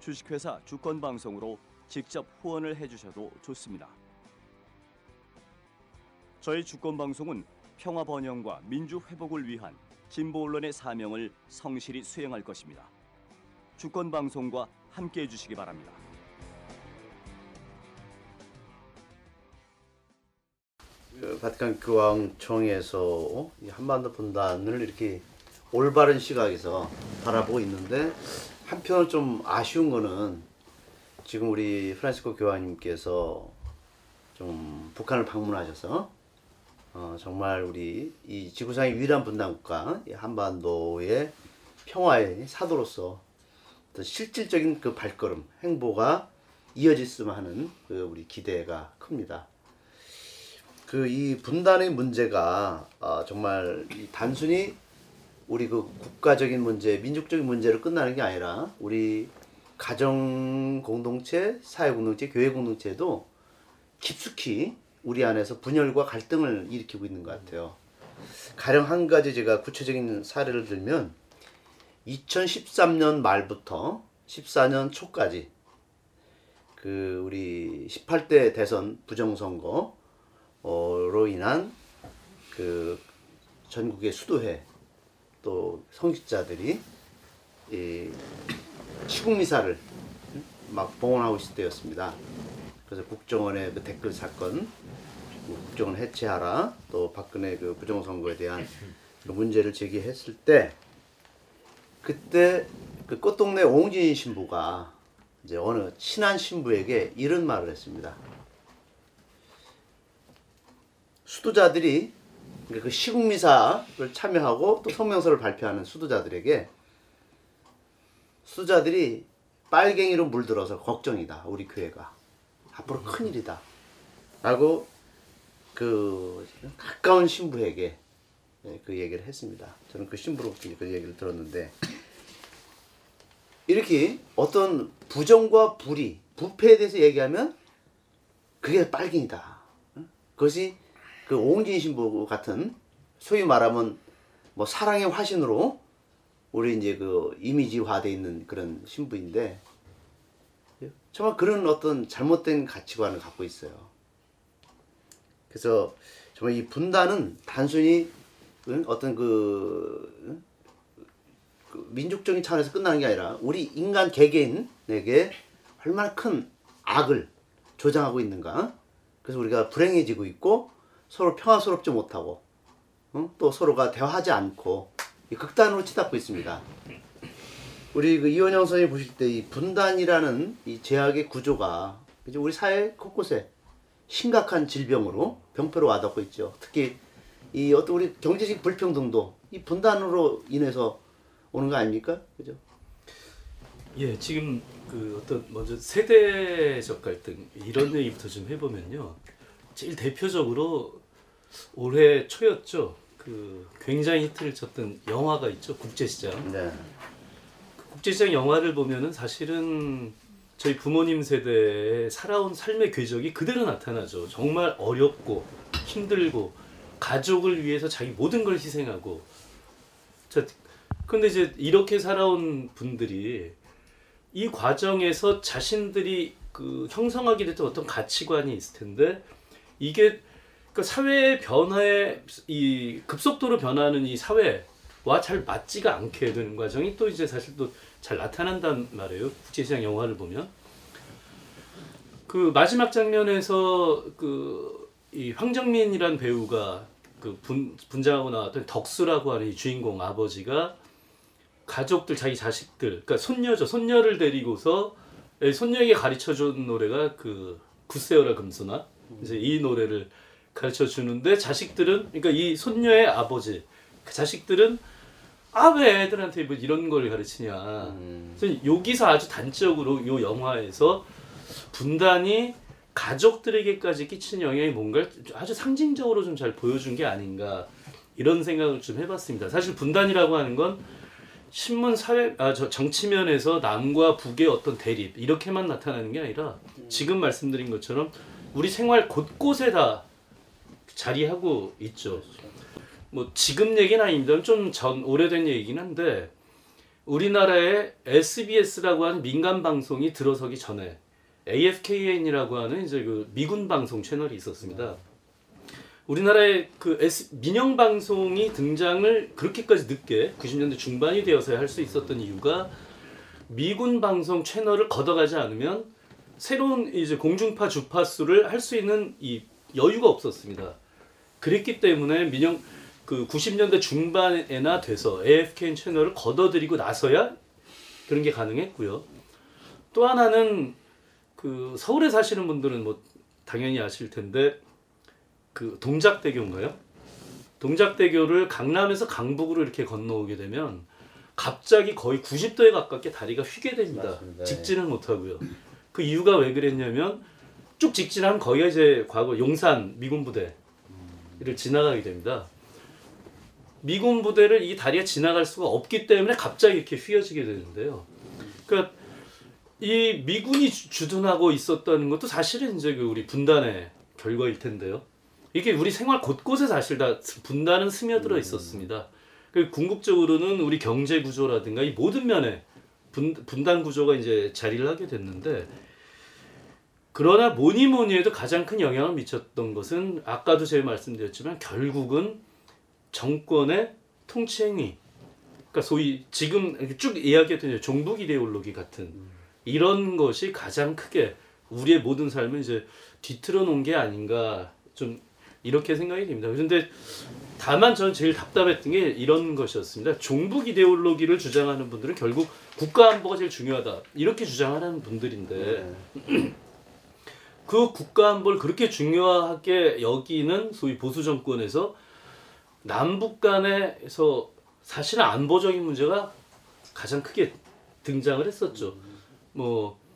주식회사 주권방송으로 직접 후원을 해주셔도 좋습니다. 저희 주권방송은 평화 번영과 민주 회복을 위한 진보 언론의 사명을 성실히 수행할 것입니다. 주권방송과 함께 해 주시기 바랍니다. 그 바티칸 교황청에서 이 한반도 분단을 이렇게 올바른 시각에서 바라보고 있는데 한편으로 좀 아쉬운 거는 지금 우리 프란시스코 교황님께서 좀 북한을 방문하셔서 어, 정말 우리 이 지구상의 유일한 분단 국가 이 한반도의 평화의 사도로서 실질적인 그 발걸음 행보가 이어졌으면 하는 그 우리 기대가 큽니다. 그 이 분단의 문제가 어, 정말 이 단순히 우리 그 국가적인 문제, 민족적인 문제로 끝나는 게 아니라 우리 가정 공동체, 사회 공동체, 교회 공동체도 깊숙이 우리 안에서 분열과 갈등을 일으키고 있는 것 같아요. 가령 한 가지 제가 구체적인 사례를 들면 2013년 말부터 14년 초까지 그 우리 18대 대선 부정선거로 인한 그 전국의 수도회 또 성직자들이 이 시국미사를 막 봉헌하고 있을 때였습니다. 그래서 국정원의 그 댓글 사건, 뭐 국정원 해체하라, 또 박근혜 그 부정선거에 대한 그 문제를 제기했을 때 그때 그 꽃동네 옹진 신부가 이제 어느 친한 신부에게 이런 말을 했습니다. 수도자들이 그러니까 그 시국미사를 참여하고 또 성명서를 발표하는 수도자들에게 수도자들이 빨갱이로 물들어서 걱정이다 우리 교회가. 앞으로 큰일이다. 라고 그 가까운 신부에게 네, 그 얘기를 했습니다. 저는 그 신부로부터 그 얘기를 들었는데 이렇게 어떤 부정과 불의 부패에 대해서 얘기하면 그게 빨갱이다. 응? 그것이 그 오은진 신부 같은 소위 말하면 뭐 사랑의 화신으로 우리 이제 그 이미지화돼 있는 그런 신부인데 정말 그런 어떤 잘못된 가치관을 갖고 있어요. 그래서 정말 이 분단은 단순히 응? 어떤 그, 그 민족적인 차원에서 끝나는 게 아니라 우리 인간 개개인에게 얼마나 큰 악을 조장하고 있는가. 그래서 우리가 불행해지고 있고 서로 평화스럽지 못하고 응? 또 서로가 대화하지 않고 이 극단으로 치닫고 있습니다. 우리 그 이원영 선생님 보실 때 이 분단이라는 이 제약의 구조가 이제 우리 사회 곳곳에 심각한 질병으로 병폐로 와닿고 있죠. 특히 이 어떤 우리 경제적 불평등도 이 분단으로 인해서 오는 거 아닙니까? 그죠? 예, 지금 그 어떤 먼저 세대적 갈등 이런 얘기부터 좀 해보면요. 제일 대표적으로 올해 초였죠. 그 굉장히 히트를 쳤던 영화가 있죠. 국제시장. 네. 국제시장 영화를 보면은 사실은 저희 부모님 세대의 살아온 삶의 궤적이 그대로 나타나죠. 정말 어렵고 힘들고 가족을 위해서 자기 모든 걸 희생하고 자 근데 이제 이렇게 살아온 분들이 이 과정에서 자신들이 그 형성하게 됐던 어떤 가치관이 있을 텐데 이게 그 사회의 변화에 이 급속도로 변하는 이 사회와 잘 맞지가 않게 되는 과정이 또 이제 사실 또 잘 나타난단 말이에요. 국제시장 영화를 보면. 그 마지막 장면에서 그 이 황정민이란 배우가 그 분, 분장하고 나왔던 덕수라고 하는 이 주인공 아버지가 가족들 자기 자식들 그러니까 손녀죠. 손녀를 데리고서 예, 손녀에게 가르쳐 준 노래가 그 구세어라 금수나. 이제 이 노래를 가르쳐 주는데 자식들은 그러니까 이 손녀의 아버지 그 자식들은 아 왜 애들한테 뭐 이런 걸 가르치냐 음. 그래서 여기서 아주 단적으로 이 영화에서 분단이 가족들에게까지 끼치는 영향이 뭔가 아주 상징적으로 좀 잘 보여준 게 아닌가 이런 생각을 좀 해봤습니다. 사실 분단이라고 하는 건 신문 사회 아 저 정치면에서 남과 북의 어떤 대립 이렇게만 나타나는 게 아니라 지금 말씀드린 것처럼 우리 생활 곳곳에 다 자리하고 있죠. 뭐 지금 얘기는 아닙니다. 좀 전 오래된 얘기긴 한데 우리나라에 SBS라고 하는 민간 방송이 들어서기 전에 AFKN이라고 하는 이제 그 미군 방송 채널이 있었습니다. 우리나라에 그 S, 민영 방송이 등장을 그렇게까지 늦게 90년대 중반이 되어서야 할 수 있었던 이유가 미군 방송 채널을 걷어가지 않으면 새로운 이제 공중파 주파수를 할 수 있는 이 여유가 없었습니다. 그랬기 때문에 민영 그 90년대 중반에나 돼서 AFKN 채널을 걷어들이고 나서야 그런 게 가능했고요. 또 하나는 그 서울에 사시는 분들은 뭐 당연히 아실 텐데 그 동작대교인가요? 동작대교를 강남에서 강북으로 이렇게 건너오게 되면 갑자기 거의 90도에 가깝게 다리가 휘게 됩니다. 맞습니다. 직진을 못 하고요. 그 이유가 왜 그랬냐면 쭉 직진하면 거기가 이제 과거 용산 미군 부대 를 지나가게 됩니다. 미군 부대를 이 다리가 지나갈 수가 없기 때문에 갑자기 이렇게 휘어지게 되는데요. 그러니까 이 미군이 주- 주둔하고 있었다는 것도 사실은 이제 그 우리 분단의 결과일 텐데요. 이게 우리 생활 곳곳에 사실 다 분단은 스며들어 있었습니다. 그 궁극적으로는 우리 경제 구조라든가 이 모든 면에 분, 분단 구조가 이제 자리를 하게 됐는데 그러나 뭐니 뭐니 해도 가장 큰 영향을 미쳤던 것은 아까도 제가 말씀드렸지만 결국은 정권의 통치 행위 그러니까 소위 지금 쭉 이야기했던 종북 이데올로기 같은 이런 것이 가장 크게 우리의 모든 삶을 이제 뒤틀어 놓은 게 아닌가 좀 이렇게 생각이 됩니다. 그런데 다만 저는 제일 답답했던 게 이런 것이었습니다. 종북 이데올로기를 주장하는 분들은 결국 국가 안보가 제일 중요하다 이렇게 주장하는 분들인데 그 국가 안보를 그렇게 중요하게 여기는 소위 보수 정권에서 남북 간에서 사실은 안보적인 문제가 가장 크게 등장을 했었죠. 뭐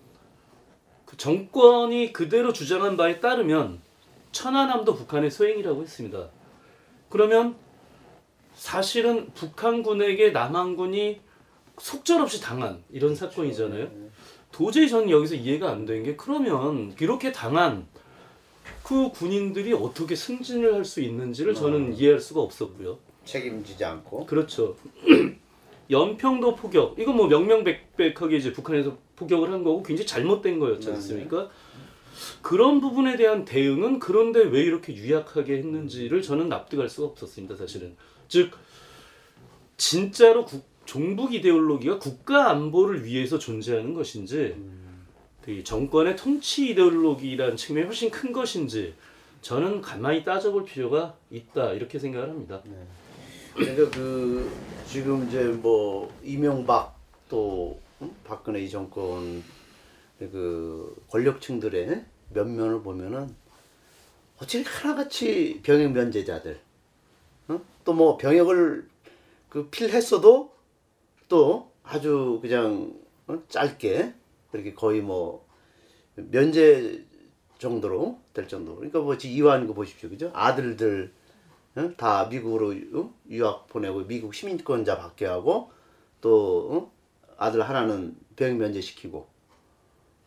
그 정권이 그대로 주장한 바에 따르면 천안함도 북한의 소행이라고 했습니다. 그러면 사실은 북한군에게 남한군이 속절없이 당한 이런 사건이잖아요. 도저히 저는 여기서 이해가 안 되는 게 그러면 이렇게 당한 그 군인들이 어떻게 승진을 할 수 있는지를 저는 이해할 수가 없었고요. 책임지지 않고. 그렇죠. 연평도 포격 이거 뭐 명명백백하게 이제 북한에서 포격을 한 거고 굉장히 잘못된 거였지 네. 않습니까? 그런 부분에 대한 대응은 그런데 왜 이렇게 유약하게 했는지를 저는 납득할 수가 없었습니다. 사실은 즉 진짜로 국, 종북 이데올로기가 국가 안보를 위해서 존재하는 것인지 그 정권의 통치 이데올로기라는 측면이 훨씬 큰 것인지 저는 가만히 따져볼 필요가 있다 이렇게 생각을 합니다. 그러니까 그 지금 이제 뭐 이명박 또 응? 박근혜 이 정권 그 권력층들의 면면을 보면은 어찌 하나같이 병역 면제자들 또뭐 병역을 그 필했어도 또 아주 그냥 어? 짧게 그렇게 거의 뭐 면제 정도로 될 정도. 그러니까 뭐 지금 이완 거 보십시오, 그죠? 아들들 어? 다 미국으로 유- 유학 보내고 미국 시민권자 받게 하고 또 어? 아들 하나는 병역 면제시키고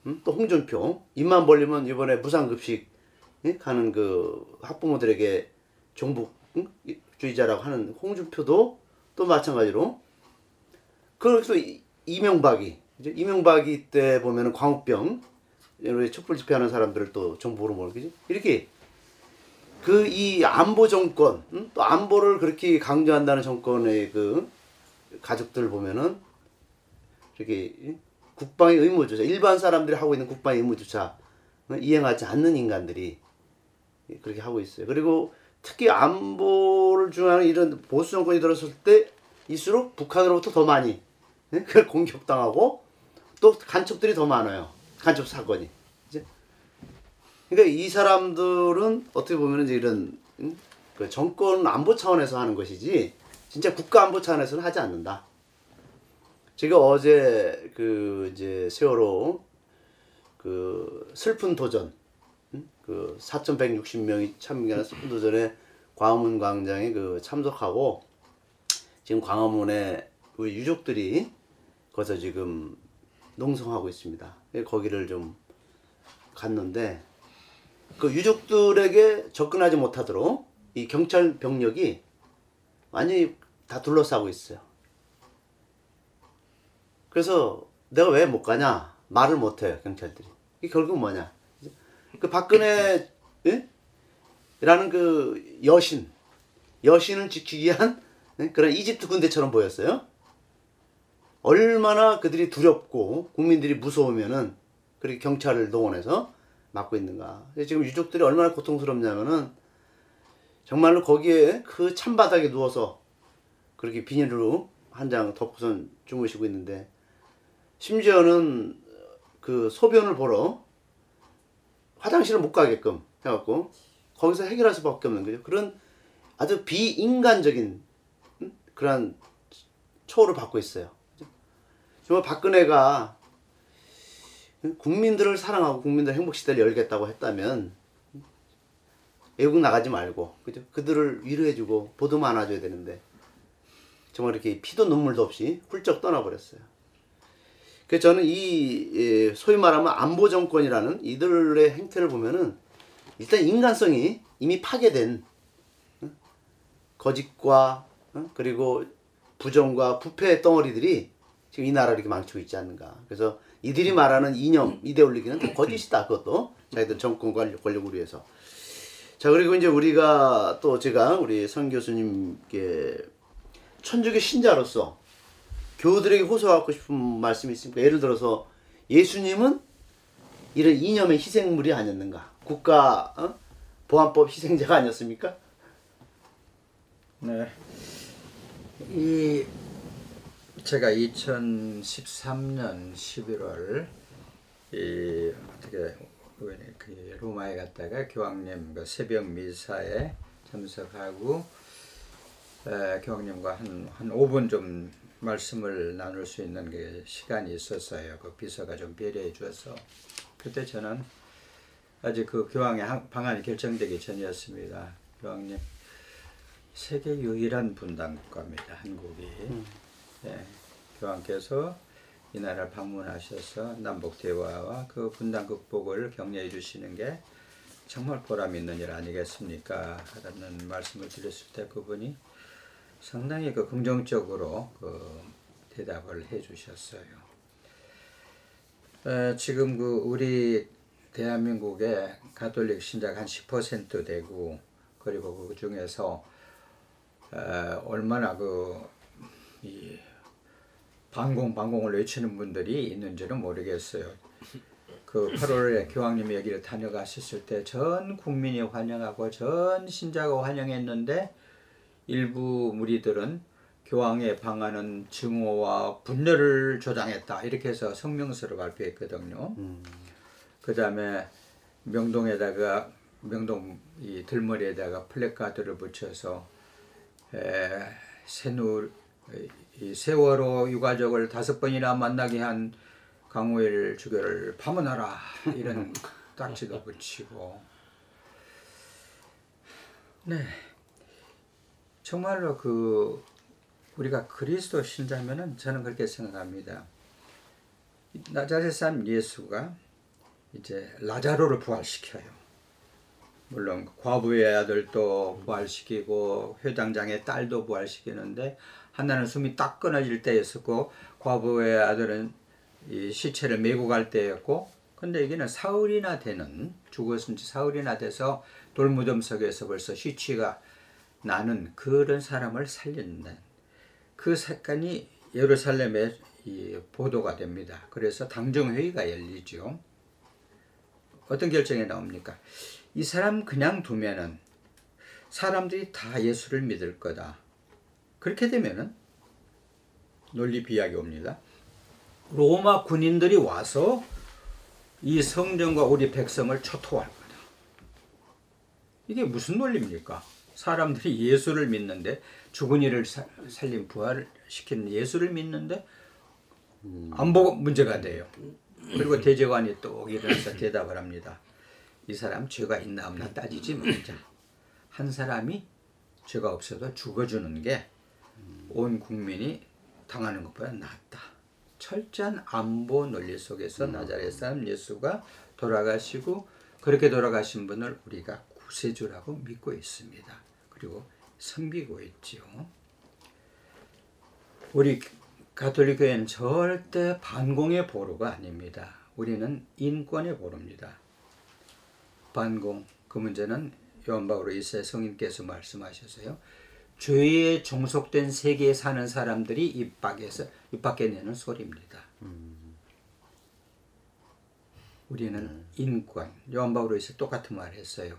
음? 또 홍준표 입만 벌리면 이번에 무상급식 예? 가는 그 학부모들에게 응? 주의자라고 하는 홍준표도 또 마찬가지로 그래서 이- 이명박이 이제 이명박이 때 보면은 광우병 촛불 집회하는 사람들을 또 정부로 몰기지 이렇게 그 이 안보 정권 응? 또 안보를 그렇게 강조한다는 정권의 그 가족들 보면은 이렇게 응? 국방의 의무조차 일반 사람들이 하고 있는 국방의 의무조차 응? 이행하지 않는 인간들이 그렇게 하고 있어요. 그리고 특히 안보를 중요하는 이런 보수 정권이 들었을 때 일수록 북한으로부터 더 많이 예? 그걸 공격당하고 또 간첩들이 더 많아요. 간첩 사건이. 이제 그러니까 이 사람들은 어떻게 보면 이제 이런 음? 그 정권 안보 차원에서 하는 것이지 진짜 국가 안보 차원에서는 하지 않는다. 제가 어제 그 이제 세월호 그 슬픈 도전 음? 그 4,160명이 참여한 슬픈 도전에 광화문 광장에 그 참석하고 지금 광화문에 우리 유족들이 거기서 지금 농성하고 있습니다. 거기를 좀 갔는데 그 유족들에게 접근하지 못하도록 이 경찰 병력이 완전히 다 둘러싸고 있어요. 그래서 내가 왜 못 가냐 말을 못 해요 경찰들이. 이게 결국 뭐냐? 그 박근혜 예? 라는 그 여신 여신을 지키기 위한 예? 그런 이집트 군대처럼 보였어요. 얼마나 그들이 두렵고 국민들이 무서우면은 그렇게 경찰을 동원해서 막고 있는가. 지금 유족들이 얼마나 고통스럽냐면은 정말로 거기에 그 찬바닥에 누워서 그렇게 비닐로 한 장 덮고선 주무시고 있는데 심지어는 그 소변을 보러 화장실을 못 가게끔 해갖고 거기서 해결할 수밖에 없는 거죠. 그런 아주 비인간적인 음? 그러한 처우를 받고 있어요. 정말 박근혜가 국민들을 사랑하고 국민들 행복 시대를 열겠다고 했다면 외국 나가지 말고 그죠? 그들을 위로해주고 보듬어 안아줘야 되는데 정말 이렇게 피도 눈물도 없이 훌쩍 떠나버렸어요. 그래서 저는 이 예, 소위 말하면 안보 정권이라는 이들의 행태를 보면은 일단 인간성이 이미 파괴된 어? 거짓과 어? 그리고 부정과 부패의 덩어리들이 지금 이 나라를 이렇게 망치고 있지 않는가. 그래서 이들이 말하는 이념, 이데올로기는 다 거짓이다. 그것도 자기들 정권 권력, 권력을 위해서. 자 그리고 이제 우리가 또 제가 우리 선 교수님께 천주교 신자로서 교우들에게 호소하고 싶은 말씀이 있습니까? 예를 들어서 예수님은 이런 이념의 희생물이 아니었는가? 국가 어? 보안법 희생자가 아니었습니까? 네. 이 제가 2013년 11월 이 어떻게 그 로마에 갔다가 교황님 그 새벽 미사에 참석하고 에, 교황님과 한, 한 5분 좀 말씀을 나눌 수 있는 그 시간이 있었어요. 그 비서가 좀 배려해 주어서 그때 저는 아직 그 교황의 한- 방안이 결정되기 전이었습니다. 교황님 세계 유일한 분단 국가입니다. 한국이. 예, 교황께서 이 나라를 방문하셔서 남북 대화와 그 분단 극복을 격려해 주시는 게 정말 보람 있는 일 아니겠습니까? 라는 말씀을 드렸을 때 그분이 상당히 그 긍정적으로 그 대답을 해 주셨어요. 에, 지금 그 우리 대한민국의 가톨릭 신자가 한 10% 되고 그리고 그 중에서 에, 얼마나 그 이 반공 반공을 외치는 분들이 있는지는 모르겠어요. 그 8월에 교황님이 여기를 다녀가셨을 때 전 국민이 환영하고 전 신자가 환영했는데 일부 무리들은 교황의 방안은 증오와 분열을 조장했다 이렇게 해서 성명서를 발표했거든요. 그 다음에 명동에다가 명동 이 들머리에다가 플래카드를 붙여서 에, 새누 이 세월호 유가족을 다섯 번이나 만나게 한 강우일 주교를 파문하라 이런 딱지도 붙이고. 네. 정말로 그 우리가 그리스도 신자면은 저는 그렇게 생각합니다. 나자렛 사람 예수가 이제 라자로를 부활시켜요. 물론 과부의 아들도 부활시키고 회장장의 딸도 부활시키는데 하나는 숨이 딱 끊어질 때였었고 과부의 아들은 이 시체를 메고 갈 때였고 근데 여기는 사흘이나 되는 죽었은 지 사흘이나 돼서 돌무덤 속에서 벌써 시치가 나는 그런 사람을 살린다. 그 사건이 예루살렘에 이 보도가 됩니다. 그래서 당정회의가 열리죠. 어떤 결정이 나옵니까? 이 사람 그냥 두면은 사람들이 다 예수를 믿을 거다. 그렇게 되면은 논리 비약이 옵니다. 로마 군인들이 와서 이 성전과 우리 백성을 초토할 거다. 이게 무슨 논리입니까? 사람들이 예수를 믿는데 죽은 이를 사- 살린 부활을 시키는 예수를 믿는데 안 보고 문제가 돼요. 그리고 대제관이 또 일어나서 대답을 합니다. 이 사람 죄가 있나 없나 따지지 말자. 한 사람이 죄가 없어도 죽어주는 게 온 국민이 당하는 것보다 낫다. 철저한 안보 논리 속에서 나자렛 사람 예수가 돌아가시고 그렇게 돌아가신 분을 우리가 구세주라고 믿고 있습니다. 그리고 섬기고 있지요. 우리 가톨릭 교회는 절대 반공의 보루가 아닙니다. 우리는 인권의 보루입니다. 반공 그 문제는 요한 바오로 1세 성인께서 말씀하셨어요. 죄에 종속된 세계에 사는 사람들이 입 밖에서 입 밖에 내는 소리입니다. 우리는 인권 요한 바오로 1세 똑같은 말을 했어요.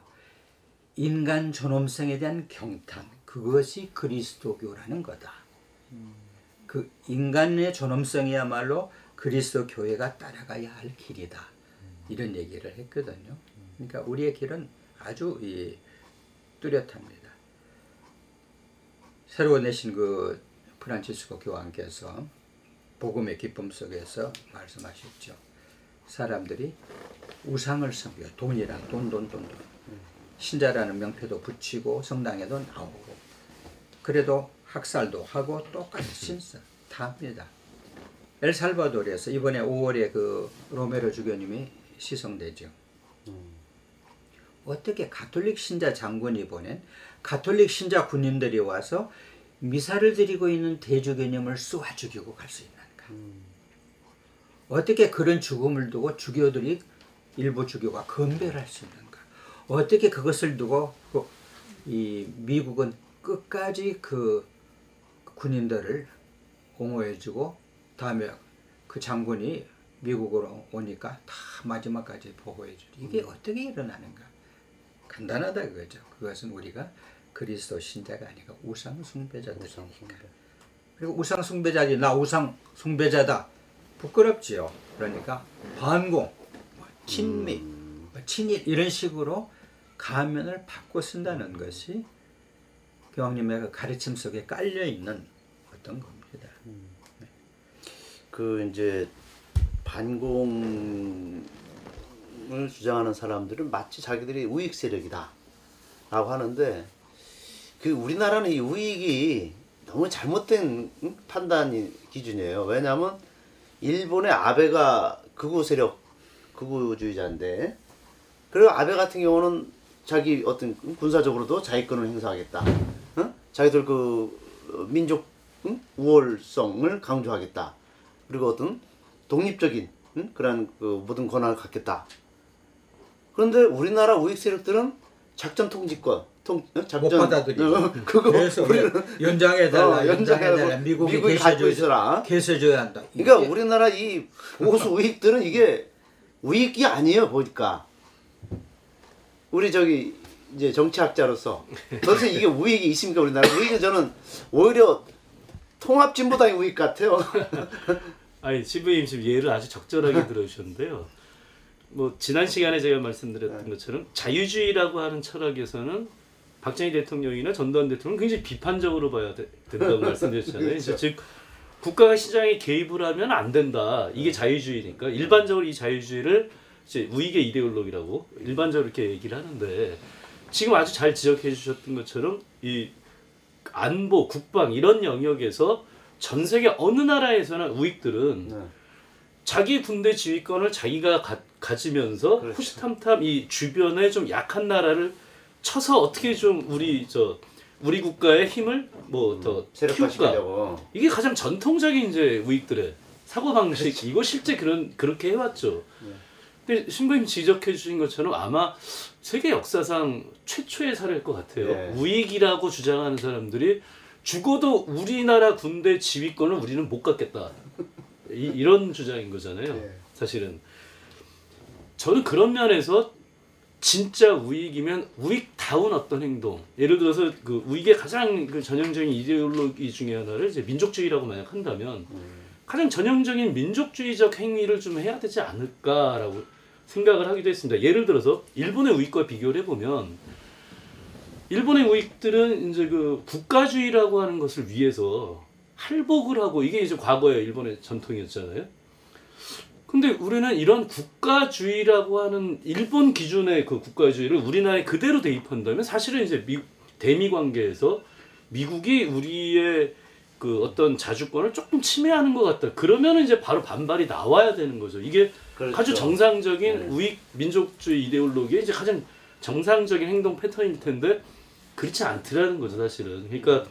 인간 존엄성에 대한 경탄 그것이 그리스도교라는 거다. 그 인간의 존엄성이야말로 그리스도 교회가 따라가야 할 길이다. 이런 얘기를 했거든요. 그러니까 우리의 길은 아주 이 뚜렷합니다. 새로 내신 그 프란치스코 교황께서 복음의 기쁨 속에서 말씀하셨죠. 사람들이 우상을 섬겨 돈이랑 돈, 돈, 돈, 돈. 신자라는 명패도 붙이고 성당에도 나오고 그래도 학살도 하고 똑같이 다 합니다. 엘살바도르에서 이번에 5월에 그 로메로 주교님이 시성되죠. 어떻게 가톨릭 신자 장군이 보낸 가톨릭 신자 군인들이 와서 미사를 드리고 있는 대주교님을 쏘아 죽이고 갈 수 있는가? 어떻게 그런 죽음을 두고 주교들이 일부 주교가 건배할 수 있는가? 어떻게 그것을 두고 그- 이 미국은 끝까지 그 군인들을 옹호해주고 다음에 그 장군이 미국으로 오니까 다 마지막까지 보호해주고 이게 어떻게 일어나는가? 간단하다 그거죠. 그것은 우리가 그리스도 신자가 아니고 우상 숭배자들이니까. 그리고 우상 숭배자지 나 우상 숭배자다 부끄럽지요. 그러니까 반공, 뭐 친미, 뭐 친일 이런 식으로 가면을 바꿔 쓴다는 것이 교황님의 그 가르침 속에 깔려 있는 어떤 겁니다. 그 이제 반공 을 주장하는 사람들은 마치 자기들이 우익 세력이다 라고 하는데 그 우리나라는 이 우익이 너무 잘못된 응? 판단 기준이에요. 왜냐하면 일본의 아베가 극우 세력 극우주의자인데 그리고 아베 같은 경우는 자기 어떤 군사적으로도 자기권을 행사하겠다. 응? 자기들 그 어, 민족 응? 우월성을 강조하겠다. 그리고 어떤 독립적인 응? 그런 그 모든 권한을 갖겠다. 그런데 우리나라 우익 세력들은 작전 통지권, 통 어? 작전 못 받아들이죠. 어, 그거 그래서 우리는 연장해 달라, 어, 연장해달라, 연장해 달라. 미국이 미국이 갖고 있어라. 개세줘야 한다. 그러니까 이게 우리나라 이 보수 우익들은 이게 우익이 아니에요 보니까 우리 저기 이제 정치학자로서 도대체 이게 우익이 있습니까 우리나라 우익은 저는 오히려 통합진보당이 우익 같아요. 아니 시부님 지금 예를 아주 적절하게 들어주셨는데요. 뭐 지난 시간에 제가 말씀드렸던 것처럼 자유주의라고 하는 철학에서는 박정희 대통령이나 전두환 대통령 은 굉장히 비판적으로 봐야 되- 된다고 말씀드렸잖아요. 그렇죠. 즉 국가가 시장에 개입을 하면 안 된다. 이게 자유주의니까 일반적으로 이 자유주의를 이제 우익의 이데올로기라고 일반적으로 이렇게 얘기를 하는데 지금 아주 잘 지적해 주셨던 것처럼 이 안보, 국방 이런 영역에서 전 세계 어느 나라에서나 우익들은 네. 자기 군대 지휘권을 자기가 가, 가지면서 그렇죠. 후시탐탐 이 주변에 좀 약한 나라를 쳐서 어떻게 좀 우리 저 우리 국가의 힘을 뭐더 키울까. 이게 가장 전통적인 이제 우익들의 사고 방식 이거 실제 그런 그렇게 해왔죠. 근데 신부님 지적해 주신 것처럼 아마 세계 역사상 최초의 사례일 것 같아요. 네. 우익이라고 주장하는 사람들이 죽어도 우리나라 군대 지휘권을 우리는 못 갖겠다. 이, 이런 주장인 거잖아요. 네. 사실은 저는 그런 면에서 진짜 우익이면 우익다운 어떤 행동 예를 들어서 그 우익의 가장 그 전형적인 이데올로기 중에 하나를 이제 민족주의라고 만약 한다면 가장 전형적인 민족주의적 행위를 좀 해야 되지 않을까라고 생각을 하기도 했습니다. 예를 들어서 일본의 우익과 비교를 해보면 일본의 우익들은 이제 그 국가주의라고 하는 것을 위해서 할복을 하고 이게 이제 과거의 일본의 전통이었잖아요. 근데 우리는 이런 국가주의라고 하는 일본 기준의 그 국가주의를 우리나라에 그대로 대입한다면 사실은 이제 미, 대미 관계에서 미국이 우리의 그 어떤 자주권을 조금 침해하는 것 같다. 그러면 이제 바로 반발이 나와야 되는 거죠. 이게 그렇죠. 아주 정상적인 네. 우익 민족주의 이데올로기의 이제 가장 정상적인 행동 패턴일 텐데 그렇지 않더라는 거죠, 사실은. 그러니까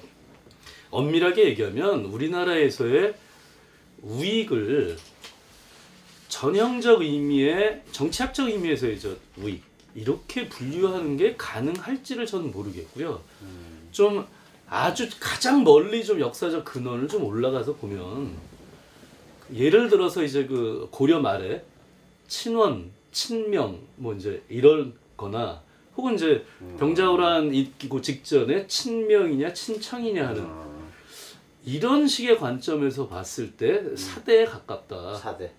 엄밀하게 얘기하면 우리나라에서의 우익을 전형적 의미의 정치학적 의미에서의 저 우익 이렇게 분류하는 게 가능할지를 저는 모르겠고요. 좀 아주 가장 멀리 좀 역사적 근원을 좀 올라가서 보면 예를 들어서 이제 그 고려 말에 친원, 친명 뭐 이제 이럴거나 혹은 이제 병자호란 있고 직전에 친명이냐 친청이냐 하는 어, 이런 식의 관점에서 봤을 때 사대에 가깝다. 사대.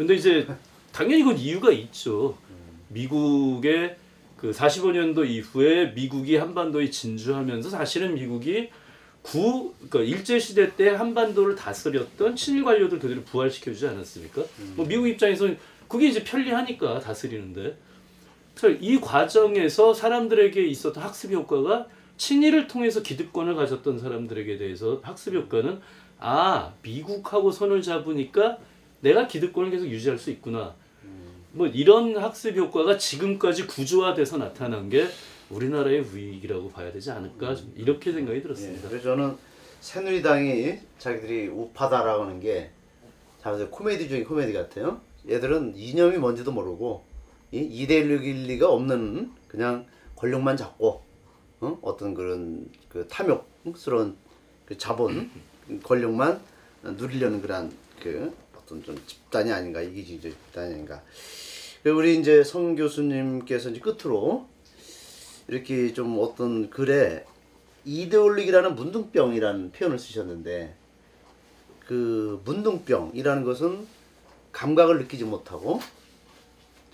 근데 이제 당연히 그건 이유가 있죠. 미국의 그 45년도 이후에 미국이 한반도에 진주하면서 사실은 미국이 구 그러니까 일제 시대 때 한반도를 다스렸던 친일 관료들 그대로 부활시켜 주지 않았습니까? 뭐 미국 입장에서는 그게 이제 편리하니까 다스리는데 이 과정에서 사람들에게 있었던 학습 효과가 친일을 통해서 기득권을 가졌던 사람들에게 대해서 학습 효과는 아 미국하고 손을 잡으니까 내가 기득권을 계속 유지할 수 있구나. 뭐 이런 학습 효과가 지금까지 구조화돼서 나타난 게 우리나라의 우익이라고 봐야 되지 않을까 좀 이렇게 생각이 예, 들었습니다. 그래서 저는 새누리당이 자기들이 우파다라고 하는 게 자기들 코미디 중에 코미디 같아요. 얘들은 이념이 뭔지도 모르고 이 이데올로기가 없는 그냥 권력만 잡고 어? 어떤 그런 그 탐욕스러운 그 자본 권력만 누리려는 그런 그 어떤 좀 집단이 아닌가 이기주의 집단이 아닌가. 그리고 우리 이제 성 교수님께서 이제 끝으로 이렇게 좀 어떤 글에 이데올로기라는 문둥병이라는 표현을 쓰셨는데 그 문둥병이라는 것은 감각을 느끼지 못하고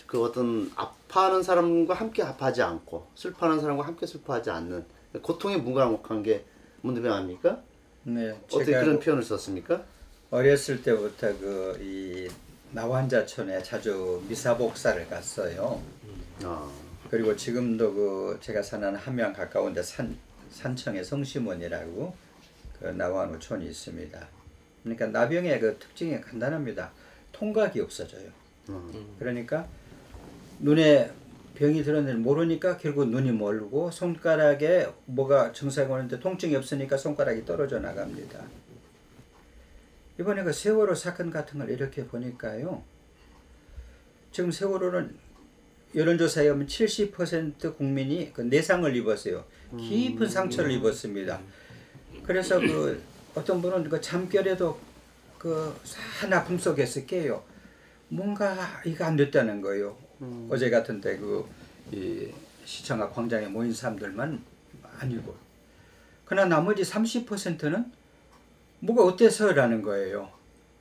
그 어떤 아파하는 사람과 함께 아파하지 않고 슬퍼하는 사람과 함께 슬퍼하지 않는 고통에 무감옥한 게 문둥병 아닙니까? 네, 어떻게 그런 표현을 썼습니까? 어렸을 때부터 그 이 나환자촌에 자주 미사 복사를 갔어요. 아, 그리고 지금도 그 제가 사는 함양 가까운데 산 산청에 성심원이라고 그 나환우촌이 있습니다. 그러니까 나병의 그 특징이 간단합니다. 통각이 없어져요. 그러니까 눈에 병이 들었는지 모르니까 결국 눈이 멀고 손가락에 뭐가 증상이 오는데 통증이 없으니까 손가락이 떨어져 나갑니다. 이번에 그 세월호 사건 같은 걸 이렇게 보니까요. 지금 세월호는 여론조사에 보면 70% 국민이 그 내상을 입었어요. 깊은 상처를 입었습니다. 그래서 그 어떤 분은 그 잠결에도 그산 아픔 속에서 깨요. 뭔가 이거 안 됐다는 거예요. 어제 같은데 그이 시청 앞 광장에 모인 사람들만 아니고 그러나 나머지 30%는 뭐가 어때서라는 거예요.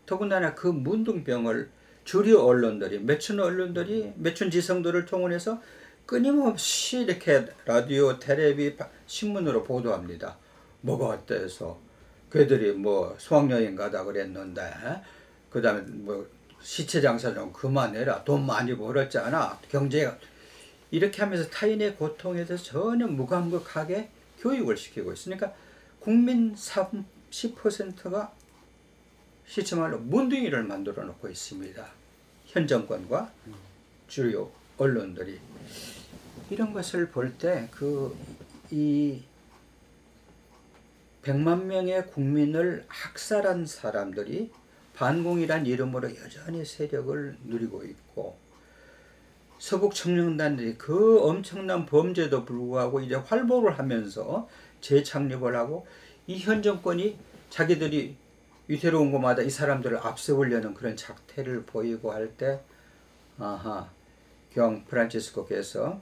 더군다나 그 문둥병을 주류 언론들이 매춘 언론들이 매춘 지성들을 통해서 끊임없이 이렇게 라디오, 텔레비, 바- 신문으로 보도합니다. 뭐가 어때서 그들이 뭐 수학여행 가다 그랬는데 그 다음에 뭐 시체 장사 좀 그만해라. 돈 많이 벌었잖아. 경제가 이렇게 하면서 타인의 고통에 대해서 전혀 무감각하게 교육을 시키고 있으니까 국민 30%가 시체 말로 문둥이를 만들어 놓고 있습니다. 현 정권과 주요 언론들이 이런 것을 볼 때 그 이 100만 명의 국민을 학살한 사람들이 반공이란 이름으로 여전히 세력을 누리고 있고 서북 청년단들이 그 엄청난 범죄도 불구하고 이제 활보를 하면서 재창립을 하고 이 현 정권이 자기들이 위태로운 곳마다 이 사람들을 앞세우려는 그런 작태를 보이고 할 때 아하 교황 프란치스코께서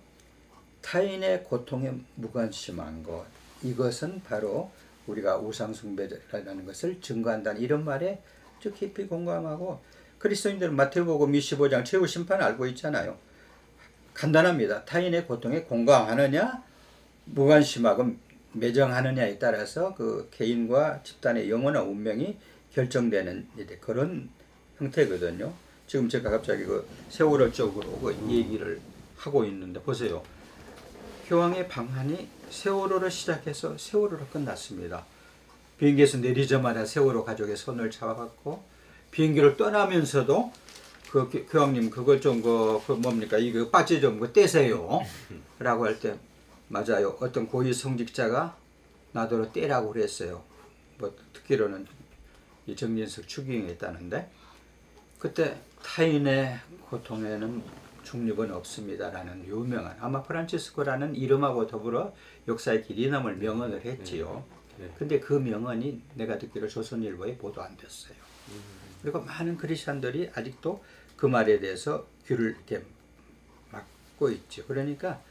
타인의 고통에 무관심한 것 이것은 바로 우리가 우상숭배라는 것을 증거한다는 이런 말에 깊이 공감하고 그리스도인들은 마태복음 25장 최후 심판 알고 있잖아요. 간단합니다. 타인의 고통에 공감하느냐 무관심하고 매정하느냐에 따라서 그 개인과 집단의 영원한 운명이 결정되는 그런 형태거든요. 지금 제가 갑자기 그 세월호 쪽으로 그 얘기를 하고 있는데 보세요. 교황의 방한이 세월호로 시작해서 세월호로 끝났습니다. 비행기에서 내리자마자 세월호 가족의 손을 잡아갖고 비행기를 떠나면서도 그 교- 교황님 그걸 좀그 그 뭡니까 이거 빠지 좀그 떼세요라고 할때 맞아요. 어떤 고위 성직자가 나더러 떼라고 그랬어요. 뭐 듣기로는 이 정진석 추기경했다는데 그때 타인의 고통에는 중립은 없습니다라는 유명한 아마 프란치스코라는 이름하고 더불어 역사의 길 이 남을 명언을 했지요. 네. 근데 그 명언이 내가 듣기로 조선일보에 보도 안 됐어요. 그리고 많은 크리스천들이 아직도 그 말에 대해서 귀를 이렇게 막고 있죠. 그러니까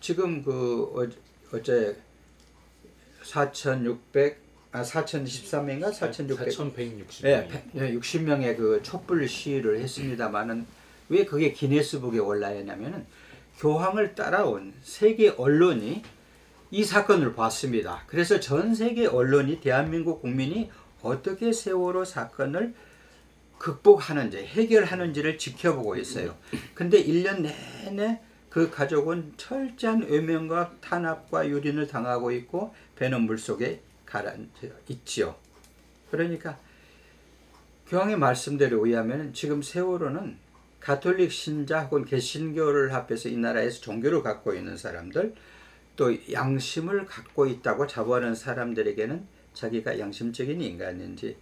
지금 그 어- 어제 4,600 아 4,013명인가 4,600 4160. 예, 60명의 그 촛불 시위를 했습니다만은 왜 그게 기네스북에 올라있냐면은 교황을 따라온 세계 언론이 이 사건을 봤습니다. 그래서 전 세계 언론이 대한민국 국민이 어떻게 세월호 사건을 극복하는지 해결하는지를 지켜보고 있어요. 근데 1년 내내 그 가족은 철저한 외면과 탄압과 유린을 당하고 있고 배는 물속에 가라앉아 있지요. 그러니까 교황의 말씀대로 의하면 지금 세월호는 가톨릭 신자 혹은 개신교를 합해서 이 나라에서 종교를 갖고 있는 사람들 또 양심을 갖고 있다고 자부하는 사람들에게는 자기가 양심적인 인간인지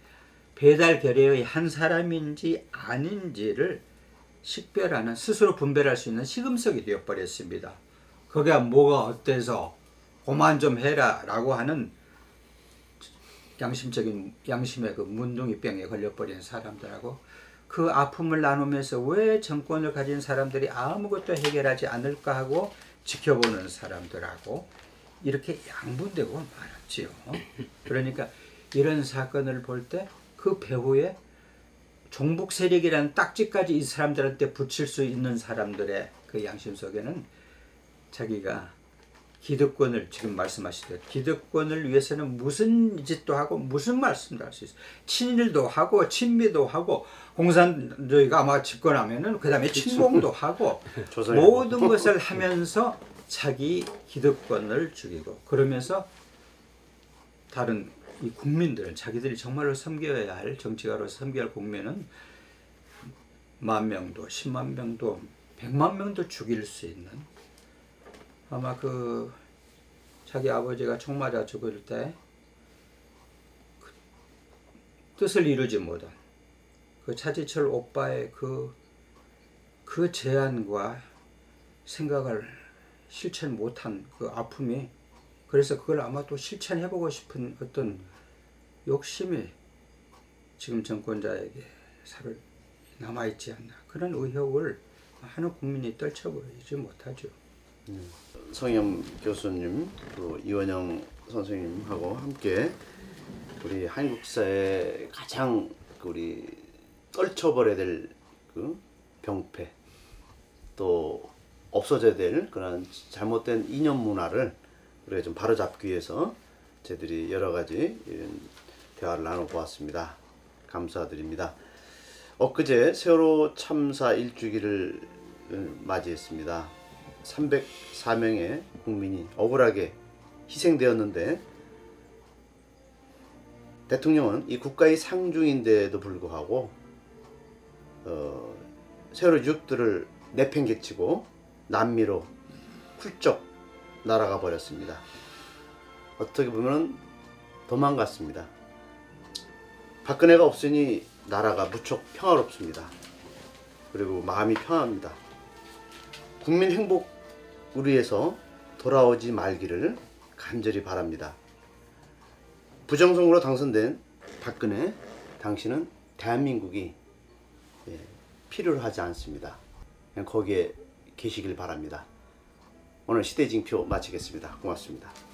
배달 결의의 한 사람인지 아닌지를 식별하는 스스로 분별할 수 있는 시금석이 되어버렸습니다. 거기가 뭐가 어때서 고만 좀 해라 라고 하는 양심적인 양심의 그 문둥이병에 걸려버린 사람들하고 그 아픔을 나누면서 왜 정권을 가진 사람들이 아무것도 해결하지 않을까 하고 지켜보는 사람들하고 이렇게 양분되고 말았지요. 그러니까 이런 사건을 볼 때 그 배후에 종북 세력이라는 딱지까지 이 사람들한테 붙일 수 있는 사람들의 그 양심 속에는 자기가 기득권을 지금 말씀하시듯 기득권을 위해서는 무슨 짓도 하고 무슨 말씀도 할 수 있어요. 친일도 하고 친미도 하고 공산주의가 아마 집권하면은 그 다음에 친공도 하고. 모든 것을 하면서 자기 기득권을 죽이고 그러면서 다른 이 국민들은 자기들이 정말로 섬겨야 할 정치가로서 섬겨야 할 국민은 만 명도 십만 명도 백만 명도 죽일 수 있는 아마 그 자기 아버지가 총 맞아 죽을 때 그 뜻을 이루지 못한 그 차지철 오빠의 그, 그 제안과 생각을 실천 못한 그 아픔이 그래서 그걸 아마 또 실천해보고 싶은 어떤 욕심이 지금 정권자에게 살을 남아있지 않나 그런 의혹을 하는 국민이 떨쳐버리지 못하죠. 성염 교수님, 또 이원영 선생님하고 함께 우리 한국사의 가장 그 우리 떨쳐버려야 될 그 병폐 또 없어져야 될 그런 잘못된 이념 문화를 우리가 좀 바로잡기 위해서 저희들이 여러 가지 이런 대화를 나눠보았습니다. 감사드립니다. 엊그제 세월호 참사 일주기를 어, 맞이했습니다. 304명의 국민이 억울하게 희생되었는데 대통령은 이 국가의 상중인데도 불구하고 어, 세월호 유족들을 내팽개치고 남미로 훌쩍 날아가 버렸습니다. 어떻게 보면 도망갔습니다. 박근혜가 없으니 나라가 무척 평화롭습니다. 그리고 마음이 편합니다. 국민 행복을 위해서 돌아오지 말기를 간절히 바랍니다. 부정선거로 당선된 박근혜, 당신은 대한민국이 예, 필요로 하지 않습니다. 거기에 계시길 바랍니다. 오늘 시대징표 마치겠습니다. 고맙습니다.